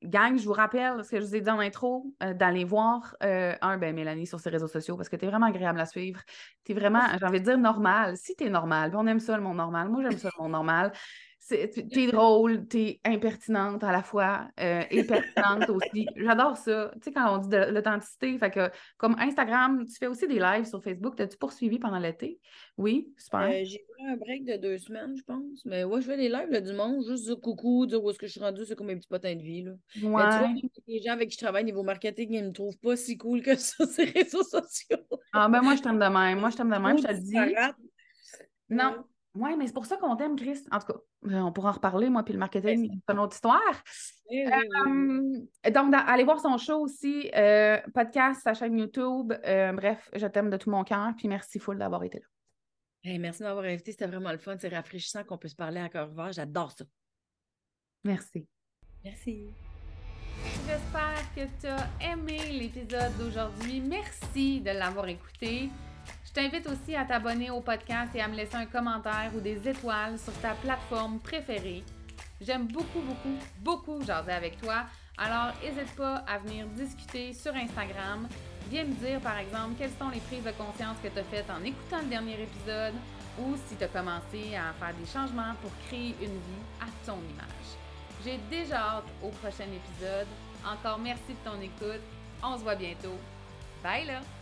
gang, je vous rappelle ce que je vous ai dit en intro, euh, d'aller voir euh, un, ben Mélanie sur ses réseaux sociaux parce que tu es vraiment agréable à suivre. Tu es vraiment, j'ai envie de dire normal. Si tu es normal, on aime ça le monde normal. Moi, j'aime ça le monde normal. T'es drôle, t'es impertinente à la fois euh, et pertinente aussi. J'adore ça. Tu sais, quand on dit de l'authenticité, fait que comme Instagram, tu fais aussi des lives sur Facebook. T'as-tu poursuivi pendant l'été? Oui, super. Euh, j'ai pris un break de deux semaines, je pense. Mais ouais, je fais des lives là, du monde, juste dire coucou, dire où est-ce que je suis rendue, c'est comme mes petits potins de vie. Là. Mais tu vois, les gens avec qui je travaille niveau marketing, ils me trouvent pas si cool que ça [LAUGHS] les réseaux sociaux. Ah ben moi, je t'aime de même. Moi, je t'aime de même, je te le dis. Non. Ouais, mais c'est pour ça qu'on t'aime, Chris. En tout cas, euh, on pourra en reparler, moi, puis le marketing, c'est une autre histoire. Oui, oui, oui. Euh, donc, dans- allez voir son show aussi, euh, podcast, sa chaîne YouTube. Euh, bref, je t'aime de tout mon cœur, puis merci full d'avoir été là. Hey, merci de m'avoir invité, c'était vraiment le fun. C'est rafraîchissant qu'on puisse parler à cœur ouvert. J'adore ça. Merci. Merci. J'espère que tu as aimé l'épisode d'aujourd'hui. Merci de l'avoir écouté. T'invite aussi à t'abonner au podcast et à me laisser un commentaire ou des étoiles sur ta plateforme préférée. J'aime beaucoup, beaucoup, beaucoup jaser avec toi. Alors, n'hésite pas à venir discuter sur Instagram. Viens me dire, par exemple, quelles sont les prises de conscience que tu as faites en écoutant le dernier épisode ou si tu as commencé à faire des changements pour créer une vie à ton image. J'ai déjà hâte au prochain épisode. Encore merci de ton écoute. On se voit bientôt. Bye là!